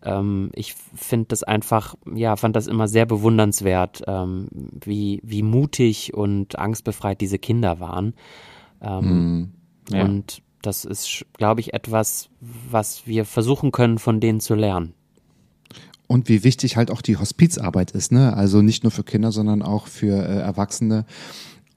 ähm, ich finde das einfach, ja, fand das immer sehr bewundernswert, ähm, wie, wie mutig und angstbefreit diese Kinder waren. Ähm, mm, ja. Und das ist, glaube ich, etwas, was wir versuchen können, von denen zu lernen. Und wie wichtig halt auch die Hospizarbeit ist, ne? Also nicht nur für Kinder, sondern auch für äh, Erwachsene.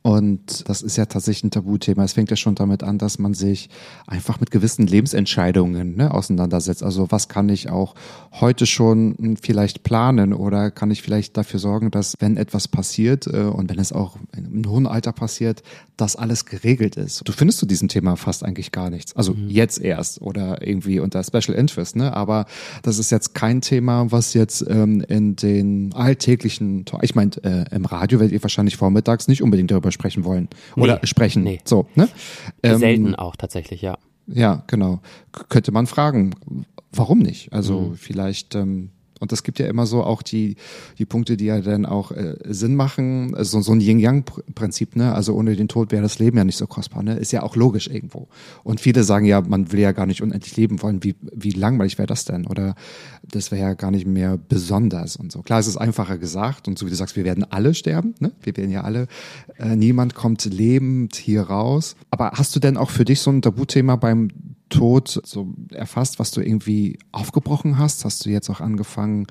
Und das ist ja tatsächlich ein Tabuthema. Es fängt ja schon damit an, dass man sich einfach mit gewissen Lebensentscheidungen ne, auseinandersetzt. Also was kann ich auch heute schon vielleicht planen oder kann ich vielleicht dafür sorgen, dass wenn etwas passiert äh, und wenn es auch im hohen Alter passiert, dass alles geregelt ist. Du findest zu diesem Thema fast eigentlich gar nichts. Also mhm. jetzt erst oder irgendwie unter Special Interest. Ne? Aber das ist jetzt kein Thema, was jetzt ähm, in den alltäglichen, ich meine, äh, im Radio werdet ihr wahrscheinlich vormittags nicht unbedingt darüber sprechen wollen oder nee, sprechen. Nee. So, ne? Ähm, Selten auch tatsächlich, ja. Ja, genau. K könnte man fragen, warum nicht? Also mhm. vielleicht ähm, und es gibt ja immer so auch die, die Punkte, die ja dann auch äh, Sinn machen. Also so ein Yin-Yang-Prinzip, ne? Also ohne den Tod wäre das Leben ja nicht so kostbar, ne? Ist ja auch logisch irgendwo. Und viele sagen ja, man will ja gar nicht unendlich leben wollen. Wie, wie langweilig wäre das denn? Oder das wäre ja gar nicht mehr besonders und so. Klar, es ist einfacher gesagt. Und so wie du sagst, wir werden alle sterben, ne? Wir werden ja alle, äh, niemand kommt lebend hier raus. Aber hast du denn auch für dich so ein Tabuthema beim Tod so erfasst, was du irgendwie aufgebrochen hast? Hast du jetzt auch angefangen,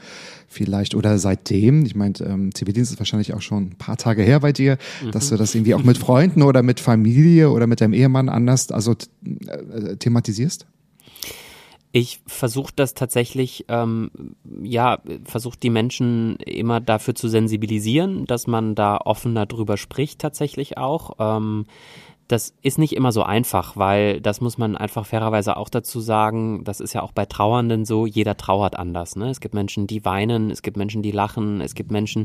vielleicht oder seitdem? Ich meine, ähm, Zivildienst ist wahrscheinlich auch schon ein paar Tage her bei dir, mhm. dass du das irgendwie auch mit Freunden oder mit Familie oder mit deinem Ehemann anders also äh, thematisierst? Ich versuche das tatsächlich, ähm, ja, versuche die Menschen immer dafür zu sensibilisieren, dass man da offener drüber spricht, tatsächlich auch. Ähm, das ist nicht immer so einfach, weil das muss man einfach fairerweise auch dazu sagen. Das ist ja auch bei Trauernden so. Jeder trauert anders. Ne? Es gibt Menschen, die weinen, es gibt Menschen, die lachen, es gibt Menschen,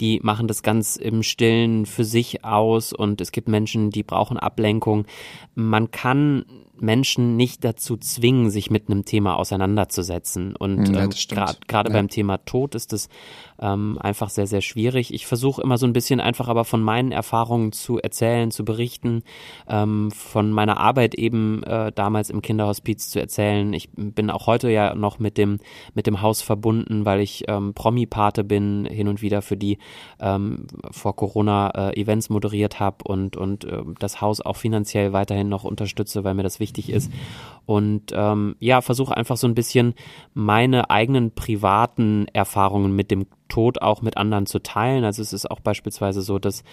die machen das ganz im Stillen für sich aus und es gibt Menschen, die brauchen Ablenkung. Man kann Menschen nicht dazu zwingen, sich mit einem Thema auseinanderzusetzen. Und ja, ähm, gerade ja. beim Thema Tod ist es ähm, einfach sehr, sehr schwierig. Ich versuche immer so ein bisschen einfach aber von meinen Erfahrungen zu erzählen, zu berichten, ähm, von meiner Arbeit eben äh, damals im Kinderhospiz zu erzählen. Ich bin auch heute ja noch mit dem, mit dem Haus verbunden, weil ich ähm, Promi-Pate bin, hin und wieder für die ähm, vor Corona äh, Events moderiert habe und, und äh, das Haus auch finanziell weiterhin noch unterstütze, weil mir das wichtig ist. Und ähm, ja, versuche einfach so ein bisschen meine eigenen privaten Erfahrungen mit dem Tod auch mit anderen zu teilen. Also es ist auch beispielsweise so, dass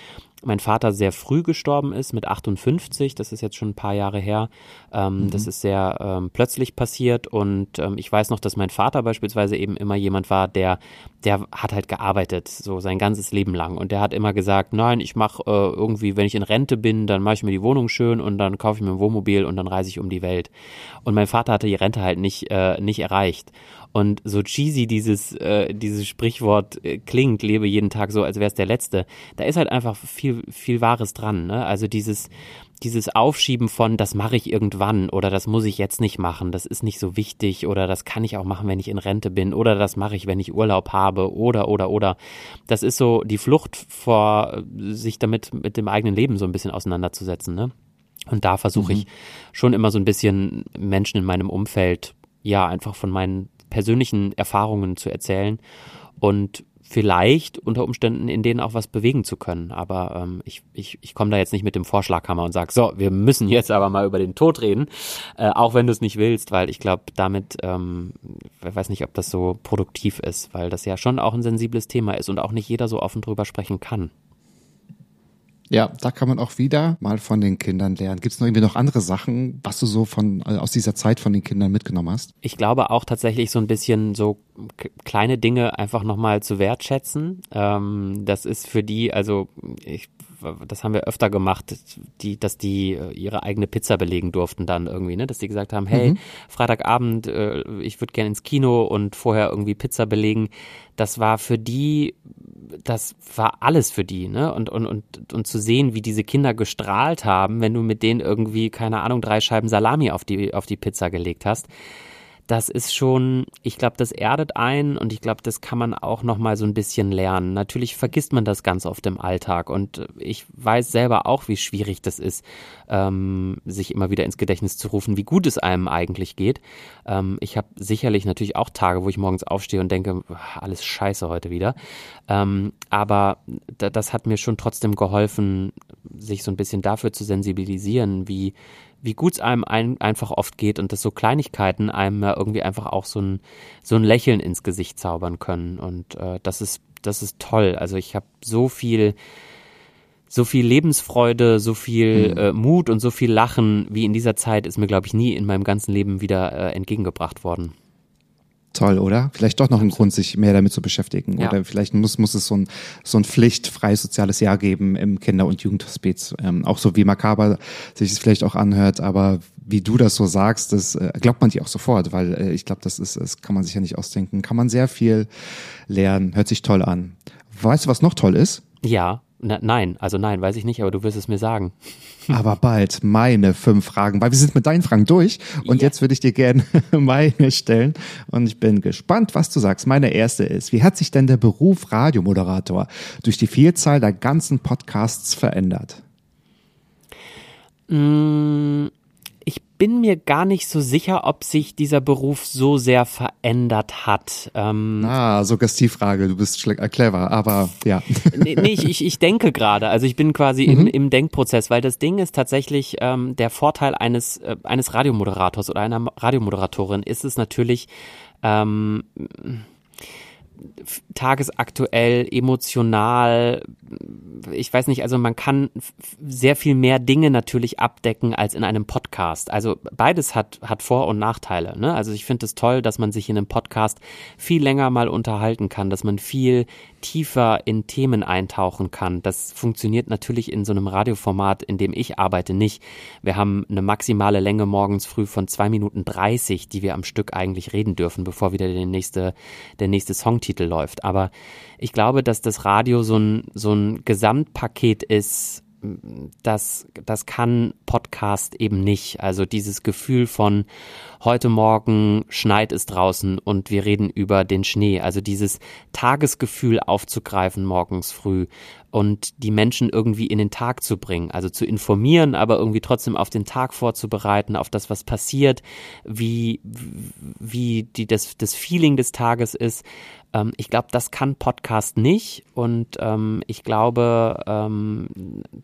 mein Vater sehr früh gestorben ist, mit 58. Das ist jetzt schon ein paar Jahre her. Ähm, mhm. Das ist sehr ähm, plötzlich passiert. Und ähm, ich weiß noch, dass mein Vater beispielsweise eben immer jemand war, der, der hat halt gearbeitet, so sein ganzes Leben lang. Und der hat immer gesagt, nein, ich mache äh, irgendwie, wenn ich in Rente bin, dann mache ich mir die Wohnung schön und dann kaufe ich mir ein Wohnmobil und dann reise ich um die Welt. Und mein Vater hatte die Rente halt nicht, äh, nicht erreicht. Und so cheesy dieses, äh, dieses Sprichwort Wort äh, klingt, lebe jeden Tag so, als wäre es der letzte, da ist halt einfach viel, viel Wahres dran. Ne? Also dieses, dieses Aufschieben von, das mache ich irgendwann oder das muss ich jetzt nicht machen, das ist nicht so wichtig oder das kann ich auch machen, wenn ich in Rente bin oder das mache ich, wenn ich Urlaub habe oder oder oder. Das ist so die Flucht vor sich damit mit dem eigenen Leben so ein bisschen auseinanderzusetzen. Ne? Und da versuche mhm. ich schon immer so ein bisschen Menschen in meinem Umfeld, ja, einfach von meinen persönlichen Erfahrungen zu erzählen und vielleicht unter Umständen in denen auch was bewegen zu können. Aber ähm, ich, ich, ich komme da jetzt nicht mit dem Vorschlaghammer und sage, so, wir müssen jetzt aber mal über den Tod reden, äh, auch wenn du es nicht willst, weil ich glaube, damit, ähm, ich weiß nicht, ob das so produktiv ist, weil das ja schon auch ein sensibles Thema ist und auch nicht jeder so offen drüber sprechen kann. Ja, da kann man auch wieder mal von den Kindern lernen. Gibt es noch irgendwie noch andere Sachen, was du so von äh, aus dieser Zeit von den Kindern mitgenommen hast? Ich glaube auch tatsächlich so ein bisschen so kleine Dinge einfach nochmal zu wertschätzen. Ähm, das ist für die, also ich das haben wir öfter gemacht, die, dass die äh, ihre eigene Pizza belegen durften dann irgendwie, ne? Dass die gesagt haben, hey, mhm. Freitagabend, äh, ich würde gerne ins Kino und vorher irgendwie Pizza belegen. Das war für die das war alles für die, ne? Und, und, und, und zu sehen, wie diese Kinder gestrahlt haben, wenn du mit denen irgendwie, keine Ahnung, drei Scheiben Salami auf die, auf die Pizza gelegt hast das ist schon, ich glaube, das erdet ein und ich glaube, das kann man auch noch mal so ein bisschen lernen. Natürlich vergisst man das ganz oft im Alltag und ich weiß selber auch, wie schwierig das ist, ähm, sich immer wieder ins Gedächtnis zu rufen, wie gut es einem eigentlich geht. Ähm, ich habe sicherlich natürlich auch Tage, wo ich morgens aufstehe und denke, alles scheiße heute wieder. Ähm, aber das hat mir schon trotzdem geholfen, sich so ein bisschen dafür zu sensibilisieren, wie wie gut es einem ein, einfach oft geht und dass so Kleinigkeiten einem ja irgendwie einfach auch so ein, so ein Lächeln ins Gesicht zaubern können. Und äh, das ist, das ist toll. Also ich habe so viel, so viel Lebensfreude, so viel mhm. äh, Mut und so viel Lachen wie in dieser Zeit ist mir, glaube ich, nie in meinem ganzen Leben wieder äh, entgegengebracht worden. Toll, oder? Vielleicht doch noch ein Grund, sich mehr damit zu beschäftigen. Ja. Oder vielleicht muss, muss es so ein, so ein pflichtfreies soziales Jahr geben im Kinder- und Jugendhospiz. Ähm, auch so wie makaber sich es vielleicht auch anhört, aber wie du das so sagst, das äh, glaubt man dir auch sofort, weil äh, ich glaube, das ist, das kann man sich ja nicht ausdenken. Kann man sehr viel lernen, hört sich toll an. Weißt du, was noch toll ist? Ja. Na, nein, also nein, weiß ich nicht, aber du wirst es mir sagen. Aber bald meine fünf Fragen, weil wir sind mit deinen Fragen durch und ja. jetzt würde ich dir gerne meine stellen und ich bin gespannt, was du sagst. Meine erste ist, wie hat sich denn der Beruf Radiomoderator durch die Vielzahl der ganzen Podcasts verändert? Mmh bin mir gar nicht so sicher, ob sich dieser Beruf so sehr verändert hat. Ähm, ah, Suggestivfrage, du bist äh, clever, aber ja. nee, nee ich, ich, ich denke gerade, also ich bin quasi mhm. im, im Denkprozess, weil das Ding ist tatsächlich ähm, der Vorteil eines, äh, eines Radiomoderators oder einer Radiomoderatorin ist es natürlich, ähm, tagesaktuell, emotional, ich weiß nicht, also man kann sehr viel mehr Dinge natürlich abdecken als in einem Podcast. Also beides hat, hat Vor- und Nachteile. Ne? Also ich finde es toll, dass man sich in einem Podcast viel länger mal unterhalten kann, dass man viel tiefer in Themen eintauchen kann. Das funktioniert natürlich in so einem Radioformat, in dem ich arbeite, nicht. Wir haben eine maximale Länge morgens früh von zwei Minuten dreißig, die wir am Stück eigentlich reden dürfen, bevor wieder der nächste, der nächste Songtitel läuft. Aber ich glaube, dass das Radio so ein, so ein Gesamtpaket ist, das, das kann Podcast eben nicht. Also dieses Gefühl von heute Morgen schneit es draußen und wir reden über den Schnee. Also dieses Tagesgefühl aufzugreifen morgens früh und die Menschen irgendwie in den Tag zu bringen. Also zu informieren, aber irgendwie trotzdem auf den Tag vorzubereiten, auf das, was passiert, wie, wie die, das, das Feeling des Tages ist. Ähm, ich glaube, das kann Podcast nicht und ähm, ich glaube, ähm,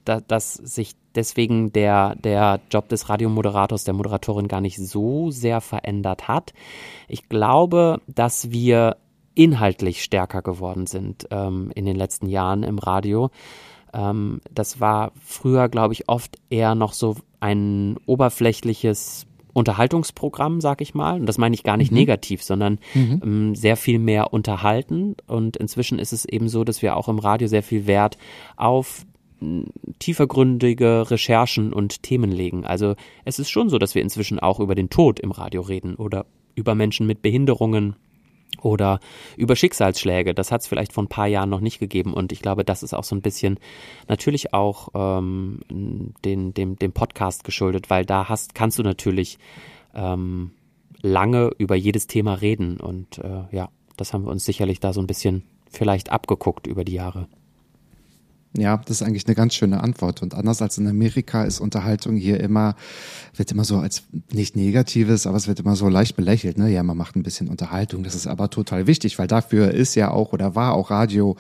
da, dass sich deswegen der, der Job des Radiomoderators, der Moderatorin gar nicht so sehr verändert hat. Ich glaube, dass wir inhaltlich stärker geworden sind ähm, in den letzten Jahren im Radio. Ähm, das war früher, glaube ich, oft eher noch so ein oberflächliches Unterhaltungsprogramm, sag ich mal. Und das meine ich gar nicht mhm. negativ, sondern mhm. ähm, sehr viel mehr unterhalten. Und inzwischen ist es eben so, dass wir auch im Radio sehr viel Wert auf tiefergründige Recherchen und Themen legen. Also es ist schon so, dass wir inzwischen auch über den Tod im Radio reden oder über Menschen mit Behinderungen oder über Schicksalsschläge. Das hat es vielleicht vor ein paar Jahren noch nicht gegeben und ich glaube, das ist auch so ein bisschen natürlich auch ähm, den, dem, dem Podcast geschuldet, weil da hast, kannst du natürlich ähm, lange über jedes Thema reden und äh, ja, das haben wir uns sicherlich da so ein bisschen vielleicht abgeguckt über die Jahre. Ja, das ist eigentlich eine ganz schöne Antwort. Und anders als in Amerika ist Unterhaltung hier immer, wird immer so als nicht negatives, aber es wird immer so leicht belächelt. Ne? Ja, man macht ein bisschen Unterhaltung. Das ist aber total wichtig, weil dafür ist ja auch oder war auch Radio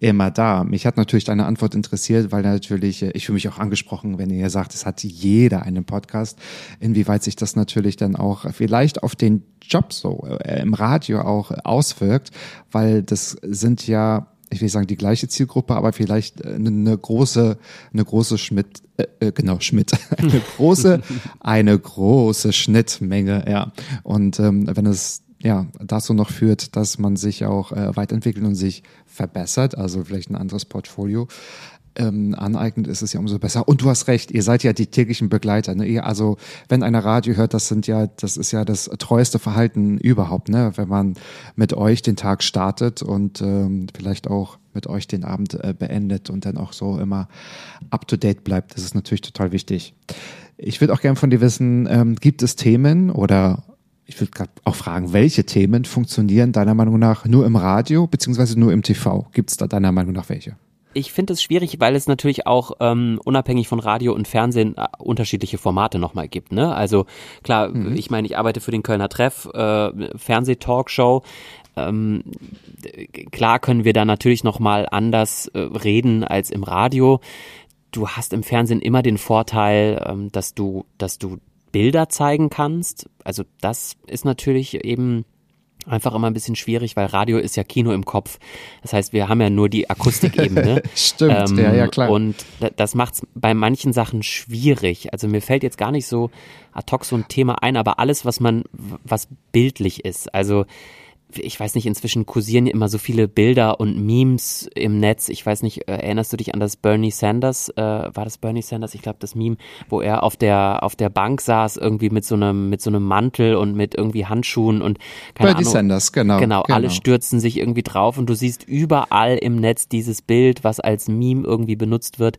immer da. Mich hat natürlich deine Antwort interessiert, weil natürlich, äh, ich fühle mich auch angesprochen, wenn ihr sagt, es hat jeder einen Podcast. Inwieweit sich das natürlich dann auch vielleicht auf den Job so äh, im Radio auch auswirkt, weil das sind ja ich will sagen die gleiche Zielgruppe, aber vielleicht eine, eine große, eine große Schmidt, äh, äh genau Schmidt, eine große, eine große Schnittmenge, ja. Und ähm, wenn es ja dazu noch führt, dass man sich auch äh, weiterentwickelt und sich verbessert, also vielleicht ein anderes Portfolio, ähm, aneignet, ist es ja umso besser. Und du hast recht, ihr seid ja die täglichen Begleiter. Ne? Ihr, also wenn einer Radio hört, das sind ja, das ist ja das treueste Verhalten überhaupt, ne? Wenn man mit euch den Tag startet und ähm, vielleicht auch mit euch den Abend äh, beendet und dann auch so immer up to date bleibt. Das ist natürlich total wichtig. Ich würde auch gerne von dir wissen, ähm, gibt es Themen oder ich würde gerade auch fragen, welche Themen funktionieren deiner Meinung nach nur im Radio beziehungsweise nur im TV? Gibt es da deiner Meinung nach welche? Ich finde es schwierig, weil es natürlich auch ähm, unabhängig von Radio und Fernsehen äh, unterschiedliche Formate nochmal gibt. Ne? Also klar, mhm. ich meine, ich arbeite für den Kölner Treff, äh, Fernsehtalkshow. Ähm, klar können wir da natürlich nochmal anders äh, reden als im Radio. Du hast im Fernsehen immer den Vorteil, ähm, dass du, dass du Bilder zeigen kannst. Also das ist natürlich eben einfach immer ein bisschen schwierig, weil Radio ist ja Kino im Kopf. Das heißt, wir haben ja nur die Akustikebene. Stimmt, ähm, ja, ja, klar. Und das macht es bei manchen Sachen schwierig. Also mir fällt jetzt gar nicht so ad hoc so ein Thema ein, aber alles, was man, was bildlich ist. Also ich weiß nicht, inzwischen kursieren immer so viele Bilder und Memes im Netz. Ich weiß nicht, äh, erinnerst du dich an das Bernie Sanders? Äh, war das Bernie Sanders? Ich glaube, das Meme, wo er auf der auf der Bank saß, irgendwie mit so einem mit so einem Mantel und mit irgendwie Handschuhen und keine Bernie Ahnung. Sanders, genau, genau. Genau, alle stürzen sich irgendwie drauf und du siehst überall im Netz dieses Bild, was als Meme irgendwie benutzt wird.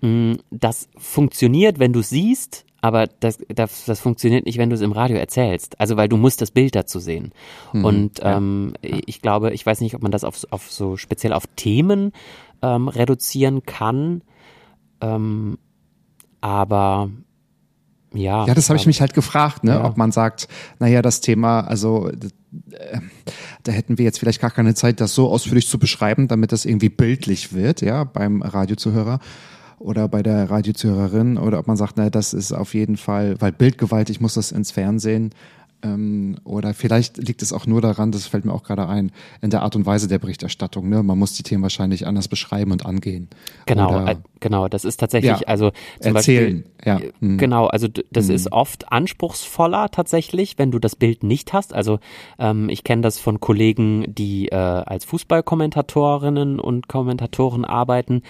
Mm, das funktioniert, wenn du siehst, aber das, das, das funktioniert nicht, wenn du es im Radio erzählst. Also weil du musst das Bild dazu sehen. Mhm, und ähm, ja. ich glaube, ich weiß nicht, ob man das auf, auf so speziell auf Themen ähm, reduzieren kann. Ähm, aber ja. Ja, das habe ich mich halt gefragt, ne? Ja. ob man sagt, naja, das Thema, also äh, da hätten wir jetzt vielleicht gar keine Zeit, das so ausführlich zu beschreiben, damit das irgendwie bildlich wird, ja, beim Radiozuhörer oder bei der Radiozuhörerin oder ob man sagt, na, das ist auf jeden Fall, weil Bildgewalt, ich muss das ins Fernsehen ähm, oder vielleicht liegt es auch nur daran, das fällt mir auch gerade ein, in der Art und Weise der Berichterstattung. Ne? Man muss die Themen wahrscheinlich anders beschreiben und angehen. Genau, oder, äh, genau. Das ist tatsächlich, ja, also zum erzählen. Beispiel, ja. Hm. Genau, also das hm. ist oft anspruchsvoller tatsächlich, wenn du das Bild nicht hast. Also ähm, ich kenne das von Kollegen, die äh, als Fußballkommentatorinnen und Kommentatoren arbeiten.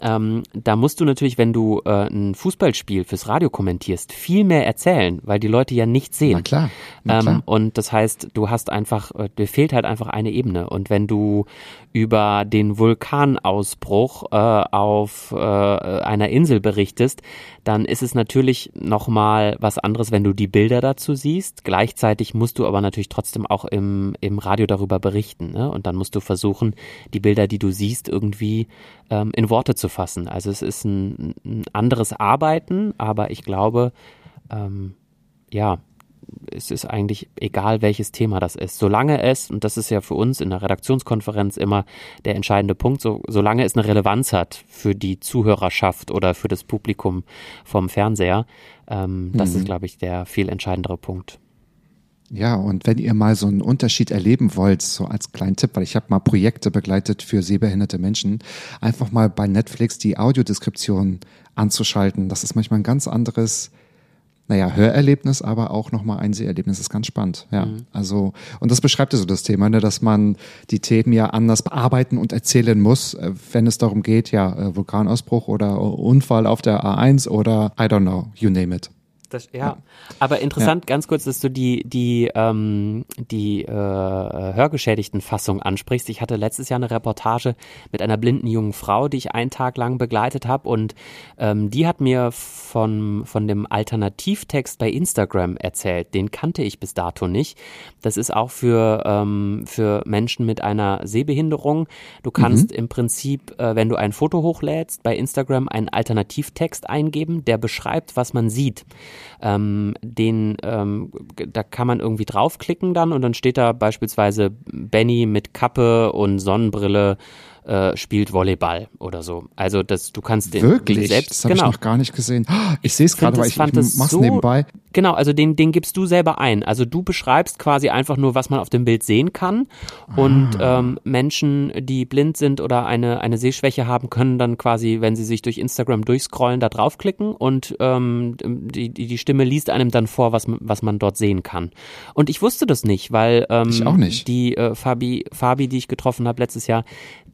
Ähm, da musst du natürlich, wenn du äh, ein Fußballspiel fürs Radio kommentierst, viel mehr erzählen, weil die Leute ja nichts sehen. Na klar. Ähm, und das heißt, du hast einfach, äh, dir fehlt halt einfach eine Ebene. Und wenn du über den Vulkanausbruch äh, auf äh, einer Insel berichtest, dann ist es natürlich nochmal was anderes, wenn du die Bilder dazu siehst. Gleichzeitig musst du aber natürlich trotzdem auch im, im Radio darüber berichten. Ne? Und dann musst du versuchen, die Bilder, die du siehst, irgendwie ähm, in Worte zu fassen. Also es ist ein, ein anderes Arbeiten, aber ich glaube, ähm, ja, es ist eigentlich egal, welches Thema das ist. Solange es, und das ist ja für uns in der Redaktionskonferenz immer der entscheidende Punkt, so, solange es eine Relevanz hat für die Zuhörerschaft oder für das Publikum vom Fernseher, ähm, das mhm. ist, glaube ich, der viel entscheidendere Punkt. Ja, und wenn ihr mal so einen Unterschied erleben wollt, so als kleinen Tipp, weil ich habe mal Projekte begleitet für sehbehinderte Menschen, einfach mal bei Netflix die Audiodeskription anzuschalten. Das ist manchmal ein ganz anderes naja, Hörerlebnis, aber auch nochmal ein Seherlebnis. Das ist ganz spannend. Ja, mhm. also, und das beschreibt ja so das Thema, ne, dass man die Themen ja anders bearbeiten und erzählen muss, äh, wenn es darum geht, ja, äh, Vulkanausbruch oder Unfall auf der A1 oder I don't know, you name it. Das, ja. aber interessant, ganz kurz, dass du die die ähm, die äh, hörgeschädigten Fassung ansprichst. Ich hatte letztes Jahr eine Reportage mit einer blinden jungen Frau, die ich einen Tag lang begleitet habe und ähm, die hat mir von von dem Alternativtext bei Instagram erzählt. Den kannte ich bis dato nicht. Das ist auch für ähm, für Menschen mit einer Sehbehinderung. Du kannst mhm. im Prinzip, äh, wenn du ein Foto hochlädst, bei Instagram einen Alternativtext eingeben, der beschreibt, was man sieht. Ähm, den, ähm, da kann man irgendwie draufklicken dann und dann steht da beispielsweise Benny mit Kappe und Sonnenbrille äh, spielt Volleyball oder so. Also das, du kannst den wirklich selbst. Das habe genau. ich noch gar nicht gesehen. Ich sehe es gerade, weil ich, ich mach's so, nebenbei. Genau, also den, den gibst du selber ein. Also du beschreibst quasi einfach nur, was man auf dem Bild sehen kann. Und ah. ähm, Menschen, die blind sind oder eine, eine Sehschwäche haben, können dann quasi, wenn sie sich durch Instagram durchscrollen, da draufklicken und ähm, die, die, die Stimme liest einem dann vor, was, was man dort sehen kann. Und ich wusste das nicht, weil ähm, ich auch nicht. die äh, Fabi, Fabi, die ich getroffen habe letztes Jahr,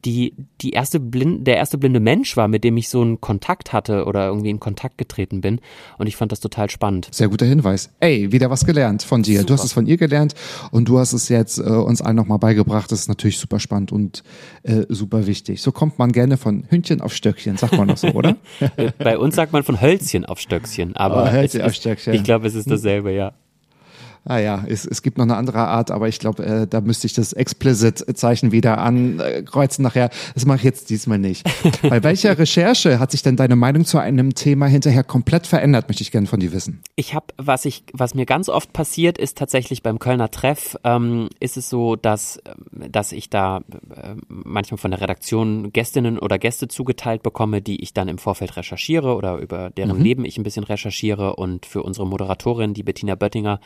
die, die erste blind, der erste blinde Mensch war, mit dem ich so einen Kontakt hatte oder irgendwie in Kontakt getreten bin. Und ich fand das total spannend. Sehr guter Hinweis. Ey, wieder was gelernt von dir. Super. Du hast es von ihr gelernt und du hast es jetzt äh, uns allen nochmal beigebracht. Das ist natürlich super spannend und äh, super wichtig. So kommt man gerne von Hündchen auf Stöckchen, sagt man doch so, oder? Bei uns sagt man von Hölzchen auf Stöckchen, aber oh, Hölzchen auf Stöckchen. ich glaube, es ist dasselbe, ja. Ah ja, es, es gibt noch eine andere Art, aber ich glaube, äh, da müsste ich das Explicit-Zeichen wieder ankreuzen nachher. Das mache ich jetzt diesmal nicht. Bei welcher Recherche hat sich denn deine Meinung zu einem Thema hinterher komplett verändert, möchte ich gerne von dir wissen. Ich habe, was ich, was mir ganz oft passiert, ist tatsächlich beim Kölner Treff, ähm, ist es so, dass, dass ich da äh, manchmal von der Redaktion Gästinnen oder Gäste zugeteilt bekomme, die ich dann im Vorfeld recherchiere oder über deren mhm. Leben ich ein bisschen recherchiere und für unsere Moderatorin, die Bettina Böttinger,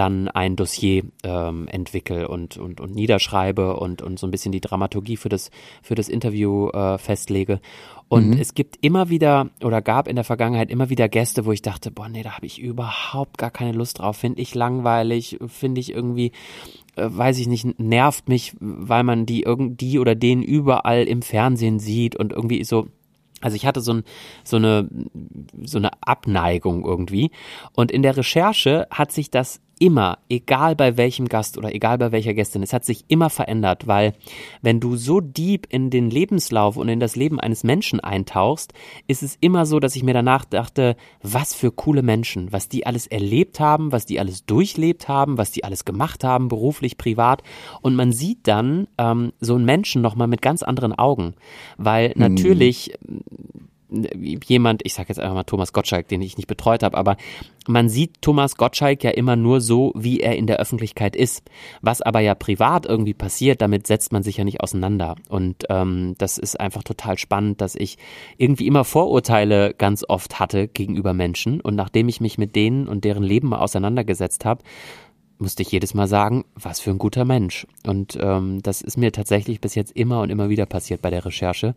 dann ein Dossier ähm, entwickle und, und, und niederschreibe und, und so ein bisschen die Dramaturgie für das, für das Interview äh, festlege. Und mhm. es gibt immer wieder oder gab in der Vergangenheit immer wieder Gäste, wo ich dachte, boah, nee, da habe ich überhaupt gar keine Lust drauf. Finde ich langweilig, finde ich irgendwie, äh, weiß ich nicht, nervt mich, weil man die irgendwie oder den überall im Fernsehen sieht und irgendwie so, also ich hatte so, ein, so, eine, so eine Abneigung irgendwie. Und in der Recherche hat sich das immer, egal bei welchem Gast oder egal bei welcher Gästin, es hat sich immer verändert, weil wenn du so deep in den Lebenslauf und in das Leben eines Menschen eintauchst, ist es immer so, dass ich mir danach dachte, was für coole Menschen, was die alles erlebt haben, was die alles durchlebt haben, was die alles gemacht haben, beruflich, privat. Und man sieht dann ähm, so einen Menschen nochmal mit ganz anderen Augen, weil mhm. Jemand, ich sage jetzt einfach mal Thomas Gottschalk, den ich nicht betreut habe, aber man sieht Thomas Gottschalk ja immer nur so, wie er in der Öffentlichkeit ist. Was aber ja privat irgendwie passiert, damit setzt man sich ja nicht auseinander. Und ähm, das ist einfach total spannend, dass ich irgendwie immer Vorurteile ganz oft hatte gegenüber Menschen. Und nachdem ich mich mit denen und deren Leben auseinandergesetzt habe, musste ich jedes Mal sagen, was für ein guter Mensch. Und ähm, das ist mir tatsächlich bis jetzt immer und immer wieder passiert bei der Recherche.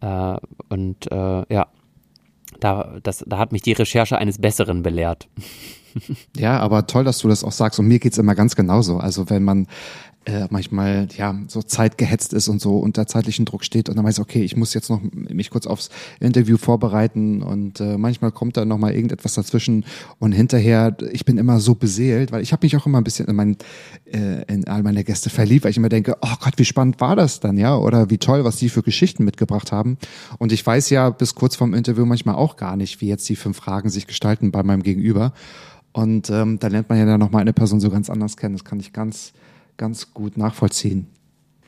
Äh, und äh, ja, da, das, da hat mich die Recherche eines Besseren belehrt. Ja, aber toll, dass du das auch sagst. Und mir geht's immer ganz genauso. Also wenn man äh, manchmal ja so zeitgehetzt ist und so unter zeitlichen Druck steht und dann weiß okay, ich muss jetzt noch mich kurz aufs Interview vorbereiten und äh, manchmal kommt da noch mal irgendetwas dazwischen und hinterher ich bin immer so beseelt, weil ich habe mich auch immer ein bisschen in, mein, äh, in all meine Gäste verliebt, weil ich immer denke, oh Gott, wie spannend war das dann, ja, oder wie toll, was die für Geschichten mitgebracht haben und ich weiß ja bis kurz vorm Interview manchmal auch gar nicht, wie jetzt die fünf Fragen sich gestalten bei meinem Gegenüber und ähm, da lernt man ja dann noch mal eine Person so ganz anders kennen. Das kann ich ganz ganz gut nachvollziehen.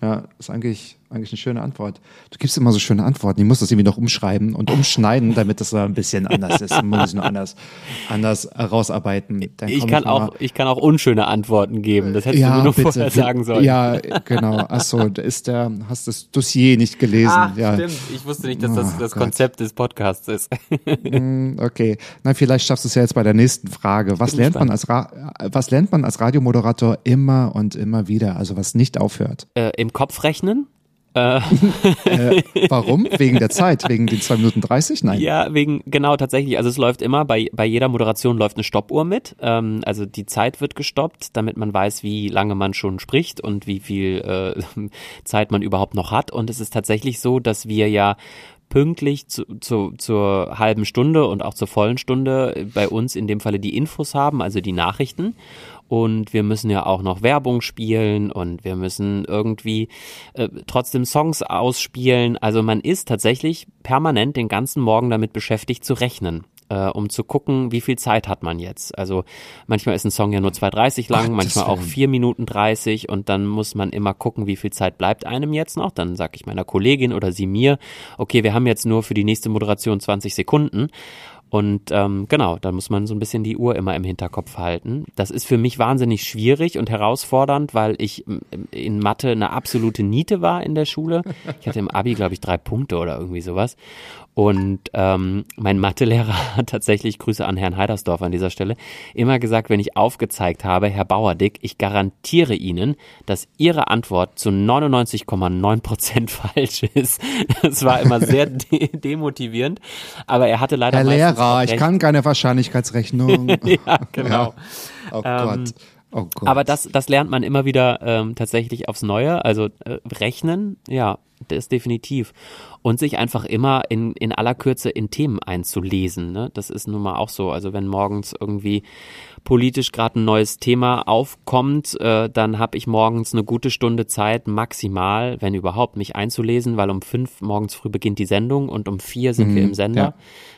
Ja, ist eigentlich eigentlich eine schöne Antwort. Du gibst immer so schöne Antworten. Ich muss das irgendwie noch umschreiben und umschneiden, damit das ein bisschen anders ist. Man muss es noch anders, anders herausarbeiten. Dann ich kann auch, ich kann auch unschöne Antworten geben. Das hättest ja, du mir nur bitte, vorher sagen sollen. Ja, genau. Achso, da ist der, hast das Dossier nicht gelesen. Ah, ja. stimmt. Ich wusste nicht, dass das oh, das Gott. Konzept des Podcasts ist. Hm, okay. Na, vielleicht schaffst du es ja jetzt bei der nächsten Frage. Was lernt man als, Ra was lernt man als Radiomoderator immer und immer wieder? Also was nicht aufhört? Äh, Im Kopf rechnen? Äh. äh, warum? Wegen der Zeit? Wegen den 2 Minuten 30? Nein. Ja, wegen, genau, tatsächlich. Also es läuft immer, bei, bei jeder Moderation läuft eine Stoppuhr mit. Ähm, also die Zeit wird gestoppt, damit man weiß, wie lange man schon spricht und wie viel äh, Zeit man überhaupt noch hat. Und es ist tatsächlich so, dass wir ja pünktlich zu, zu, zur halben Stunde und auch zur vollen Stunde bei uns in dem Falle die Infos haben, also die Nachrichten. Und wir müssen ja auch noch Werbung spielen und wir müssen irgendwie äh, trotzdem Songs ausspielen. Also man ist tatsächlich permanent den ganzen Morgen damit beschäftigt zu rechnen äh, um zu gucken, wie viel Zeit hat man jetzt. Also manchmal ist ein Song ja nur 2,30 lang, Ach, manchmal auch 4 Minuten 30 und dann muss man immer gucken, wie viel Zeit bleibt einem jetzt noch. Dann sage ich meiner Kollegin oder sie mir, okay, wir haben jetzt nur für die nächste Moderation 20 Sekunden. Und ähm, genau, da muss man so ein bisschen die Uhr immer im Hinterkopf halten. Das ist für mich wahnsinnig schwierig und herausfordernd, weil ich in Mathe eine absolute Niete war in der Schule. Ich hatte im Abi, glaube ich, drei Punkte oder irgendwie sowas. Und ähm, mein Mathelehrer hat tatsächlich, Grüße an Herrn Heidersdorf an dieser Stelle, immer gesagt, wenn ich aufgezeigt habe, Herr Bauerdick, ich garantiere Ihnen, dass Ihre Antwort zu 99,9 Prozent falsch ist. Das war immer sehr de demotivierend, aber er hatte leider Herr Lehrer, ich kann keine Wahrscheinlichkeitsrechnung. ja, genau. Ja. Oh Gott. Ähm, Oh Gott. Aber das, das lernt man immer wieder ähm, tatsächlich aufs Neue. Also äh, rechnen, ja, das definitiv. Und sich einfach immer in, in aller Kürze in Themen einzulesen. Ne? Das ist nun mal auch so. Also wenn morgens irgendwie politisch gerade ein neues Thema aufkommt, äh, dann habe ich morgens eine gute Stunde Zeit, maximal, wenn überhaupt, mich einzulesen, weil um fünf morgens früh beginnt die Sendung und um vier sind mhm, wir im Sender ja.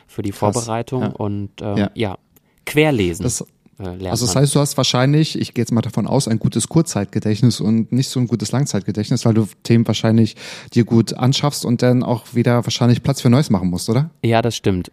für die Krass, Vorbereitung. Ja. Und ähm, ja. ja, querlesen. Das äh, also das heißt, du hast wahrscheinlich, ich gehe jetzt mal davon aus, ein gutes Kurzzeitgedächtnis und nicht so ein gutes Langzeitgedächtnis, weil du Themen wahrscheinlich dir gut anschaffst und dann auch wieder wahrscheinlich Platz für Neues machen musst, oder? Ja, das stimmt.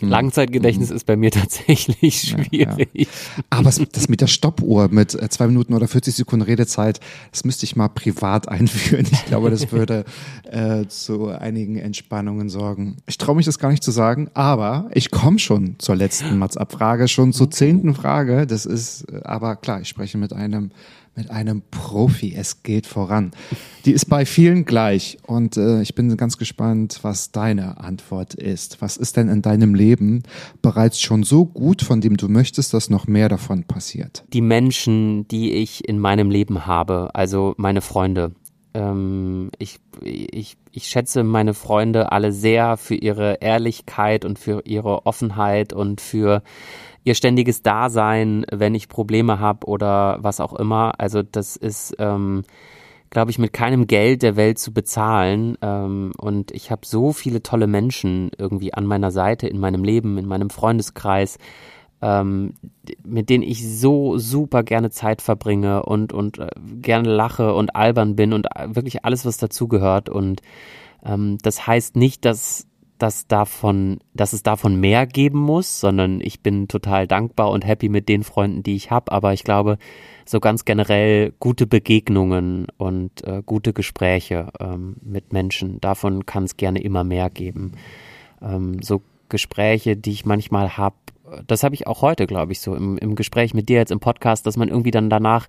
Hm. Langzeitgedächtnis hm. ist bei mir tatsächlich schwierig. Ja, ja. Aber das mit der Stoppuhr mit äh, zwei Minuten oder 40 Sekunden Redezeit, das müsste ich mal privat einführen. Ich glaube, das würde äh, zu einigen Entspannungen sorgen. Ich traue mich das gar nicht zu sagen, aber ich komme schon zur letzten Mats-Abfrage, schon zur zehnten Frage. Das ist, äh, aber klar, ich spreche mit einem mit einem Profi. Es geht voran. Die ist bei vielen gleich und äh, ich bin ganz gespannt, was deine Antwort ist. Was ist denn in deinem Leben bereits schon so gut, von dem du möchtest, dass noch mehr davon passiert? Die Menschen, die ich in meinem Leben habe, also meine Freunde. Ähm, ich, ich, ich schätze meine Freunde alle sehr für ihre Ehrlichkeit und für ihre Offenheit und für ihr ständiges Dasein, wenn ich Probleme habe oder was auch immer. Also das ist, ähm, glaube ich, mit keinem Geld der Welt zu bezahlen. Ähm, und ich habe so viele tolle Menschen irgendwie an meiner Seite, in meinem Leben, in meinem Freundeskreis, ähm, mit denen ich so super gerne Zeit verbringe und, und äh, gerne lache und albern bin und äh, wirklich alles, was dazugehört. Und ähm, das heißt nicht, dass dass davon, dass es davon mehr geben muss, sondern ich bin total dankbar und happy mit den Freunden, die ich habe. Aber ich glaube, so ganz generell gute Begegnungen und äh, gute Gespräche ähm, mit Menschen, davon kann es gerne immer mehr geben. Ähm, so Gespräche, die ich manchmal habe, das habe ich auch heute, glaube ich, so im, im Gespräch mit dir jetzt im Podcast, dass man irgendwie dann danach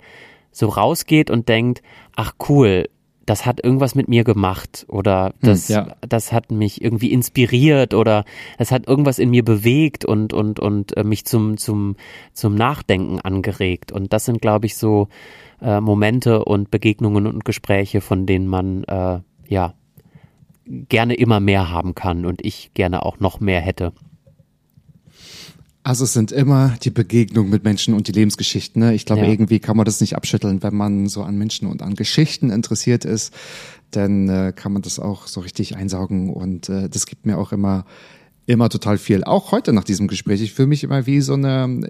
so rausgeht und denkt, ach cool, das hat irgendwas mit mir gemacht oder das, hm, ja. das hat mich irgendwie inspiriert oder es hat irgendwas in mir bewegt und, und, und äh, mich zum, zum, zum Nachdenken angeregt. Und das sind, glaube ich, so äh, Momente und Begegnungen und Gespräche, von denen man äh, ja gerne immer mehr haben kann und ich gerne auch noch mehr hätte. Also es sind immer die Begegnungen mit Menschen und die Lebensgeschichten. Ne? Ich glaube, ja. irgendwie kann man das nicht abschütteln, wenn man so an Menschen und an Geschichten interessiert ist. Dann äh, kann man das auch so richtig einsaugen und äh, das gibt mir auch immer immer total viel. Auch heute nach diesem Gespräch. Ich fühle mich immer wie so eine,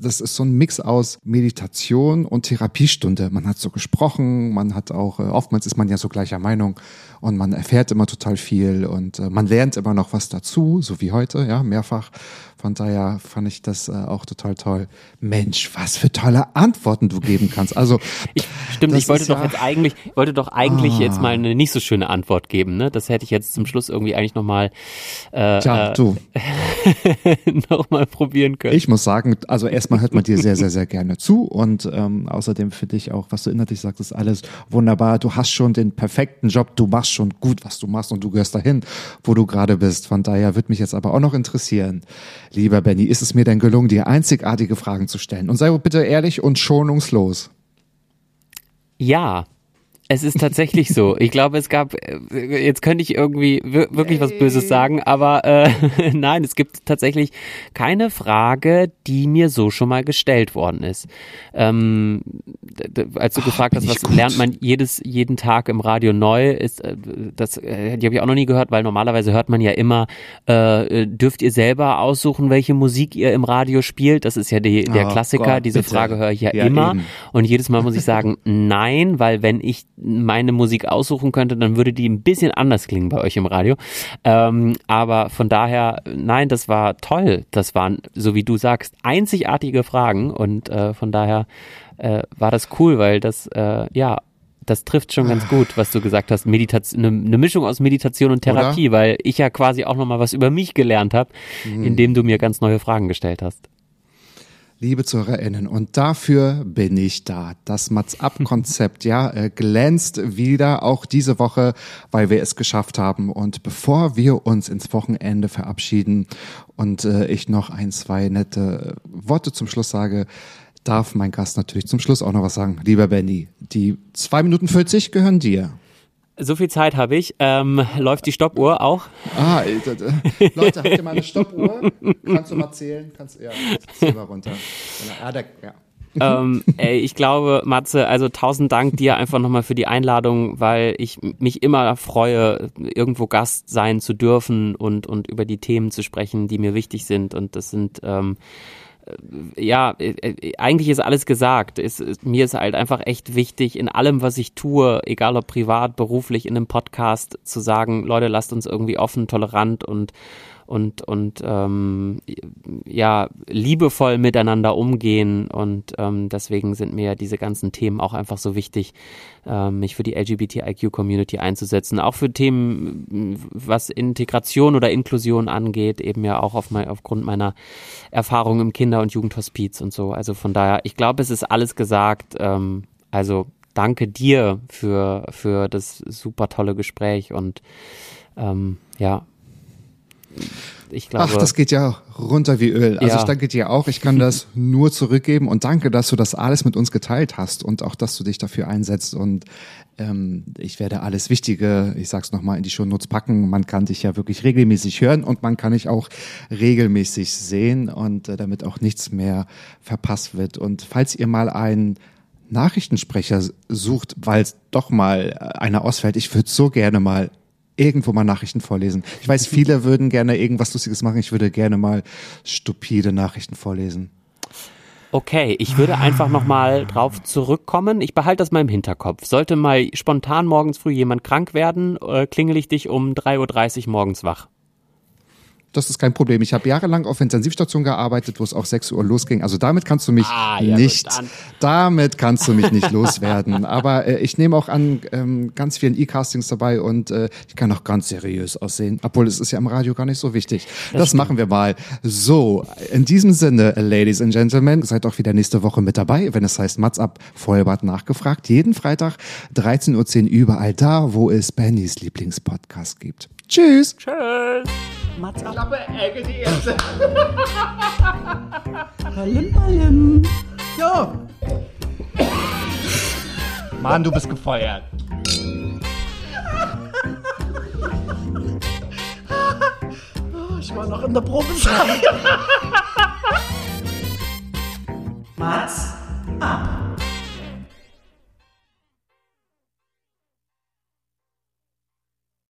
das ist so ein Mix aus Meditation und Therapiestunde. Man hat so gesprochen, man hat auch, äh, oftmals ist man ja so gleicher Meinung und man erfährt immer total viel und äh, man lernt immer noch was dazu, so wie heute, ja, mehrfach. Von daher fand ich das äh, auch total toll. Mensch, was für tolle Antworten du geben kannst. Also ich, stimmt, ich wollte doch ja, jetzt eigentlich, wollte doch eigentlich ah. jetzt mal eine nicht so schöne Antwort geben. Ne? Das hätte ich jetzt zum Schluss irgendwie eigentlich noch mal äh, Tja, du. noch mal probieren können. Ich muss sagen, also erstmal hört man dir sehr, sehr, sehr gerne zu und ähm, außerdem finde ich auch, was du inhaltlich sagst, ist alles wunderbar. Du hast schon den perfekten Job, du machst schon gut, was du machst und du gehörst dahin, wo du gerade bist. Von daher würde mich jetzt aber auch noch interessieren, lieber Benny, ist es mir denn gelungen, dir einzigartige Fragen zu stellen? Und sei bitte ehrlich und schonungslos. Ja, Es ist tatsächlich so. Ich glaube, es gab, äh, jetzt könnte ich irgendwie wirklich was Böses sagen, aber äh, nein, es gibt tatsächlich keine Frage, die mir so schon mal gestellt worden ist. Ähm, als du Ach, gefragt hast, was lernt man jedes, jeden Tag im Radio neu, ist, äh, das, äh, die habe ich auch noch nie gehört, weil normalerweise hört man ja immer, äh, dürft ihr selber aussuchen, welche Musik ihr im Radio spielt? Das ist ja die, der oh Klassiker. Gott, Diese bitte. Frage höre ich ja, ja immer. Eben. Und jedes Mal muss ich sagen, nein, weil wenn ich meine Musik aussuchen könnte, dann würde die ein bisschen anders klingen bei euch im Radio. Ähm, aber von daher, nein, das war toll. Das waren, so wie du sagst, einzigartige Fragen und äh, von daher äh, war das cool, weil das, äh, ja, das trifft schon ganz gut, was du gesagt hast. Meditation, eine ne Mischung aus Meditation und Therapie, Oder? weil ich ja quasi auch nochmal was über mich gelernt habe, mhm. indem du mir ganz neue Fragen gestellt hast liebe ZuhörerInnen. Und dafür bin ich da. Das Mats-Up-Konzept, ja, äh, glänzt wieder auch diese Woche, weil wir es geschafft haben. Und bevor wir uns ins Wochenende verabschieden und äh, ich noch ein, zwei nette Worte zum Schluss sage, darf mein Gast natürlich zum Schluss auch noch was sagen. Lieber Benny, die zwei Minuten 40 gehören dir. So viel Zeit habe ich. Ähm, läuft die Stoppuhr auch? Ah, äh, Leute, habt ihr mal eine Stoppuhr? Kannst du mal zählen? Kannst, ja, zähl mal runter. Ah, der, ja. ähm, ey, ich glaube, Matze, also tausend Dank dir einfach nochmal für die Einladung, weil ich mich immer freue, irgendwo Gast sein zu dürfen und, und über die Themen zu sprechen, die mir wichtig sind. Und das sind ähm, ja, äh, äh, eigentlich ist alles gesagt. Es, es, mir ist halt einfach echt wichtig, in allem, was ich tue, egal ob privat, beruflich, in einem Podcast, zu sagen, Leute, lasst uns irgendwie offen, tolerant und und, und ähm, ja, liebevoll miteinander umgehen. Und ähm, deswegen sind mir diese ganzen Themen auch einfach so wichtig, ähm, mich für die LGBTIQ-Community einzusetzen. Auch für Themen, was Integration oder Inklusion angeht, eben ja auch auf mein, aufgrund meiner Erfahrung im Kinder- und Jugendhospiz und so. Also von daher, ich glaube, es ist alles gesagt. Ähm, also danke dir für, für das super tolle Gespräch und ähm, ja, ich glaube. Ach, das geht ja runter wie Öl. Also ja. ich danke dir auch. Ich kann das nur zurückgeben und danke, dass du das alles mit uns geteilt hast und auch, dass du dich dafür einsetzt. Und ähm, ich werde alles Wichtige, ich sag's nochmal, in die Shownotes packen. Man kann dich ja wirklich regelmäßig hören und man kann dich auch regelmäßig sehen und äh, damit auch nichts mehr verpasst wird. Und falls ihr mal einen Nachrichtensprecher sucht, weil es doch mal äh, einer ausfällt, ich würde so gerne mal irgendwo mal Nachrichten vorlesen. Ich weiß, viele würden gerne irgendwas Lustiges machen. Ich würde gerne mal stupide Nachrichten vorlesen. Okay, ich würde einfach nochmal drauf zurückkommen. Ich behalte das mal im Hinterkopf. Sollte mal spontan morgens früh jemand krank werden, äh, klingel ich dich um 3.30 Uhr morgens wach das ist kein Problem. Ich habe jahrelang auf Intensivstation gearbeitet, wo es auch 6 Uhr losging. Also damit kannst du mich ah, ja, nicht, damit kannst du mich nicht loswerden. Aber äh, ich nehme auch an ähm, ganz vielen E-Castings dabei und äh, ich kann auch ganz seriös aussehen. Obwohl es ist ja im Radio gar nicht so wichtig. Das, das machen wir mal. So, in diesem Sinne, Ladies and Gentlemen, seid auch wieder nächste Woche mit dabei, wenn es heißt Mats ab Vollbart nachgefragt. Jeden Freitag 13.10 Uhr überall da, wo es Bennys Lieblingspodcast gibt. Tschüss. Tschüss. Mats ab. Klappe, Ecke, die erste. Ballim, ballim. So. Mann, du bist gefeuert. Oh, ich war noch in der Probezeit. Mats ab.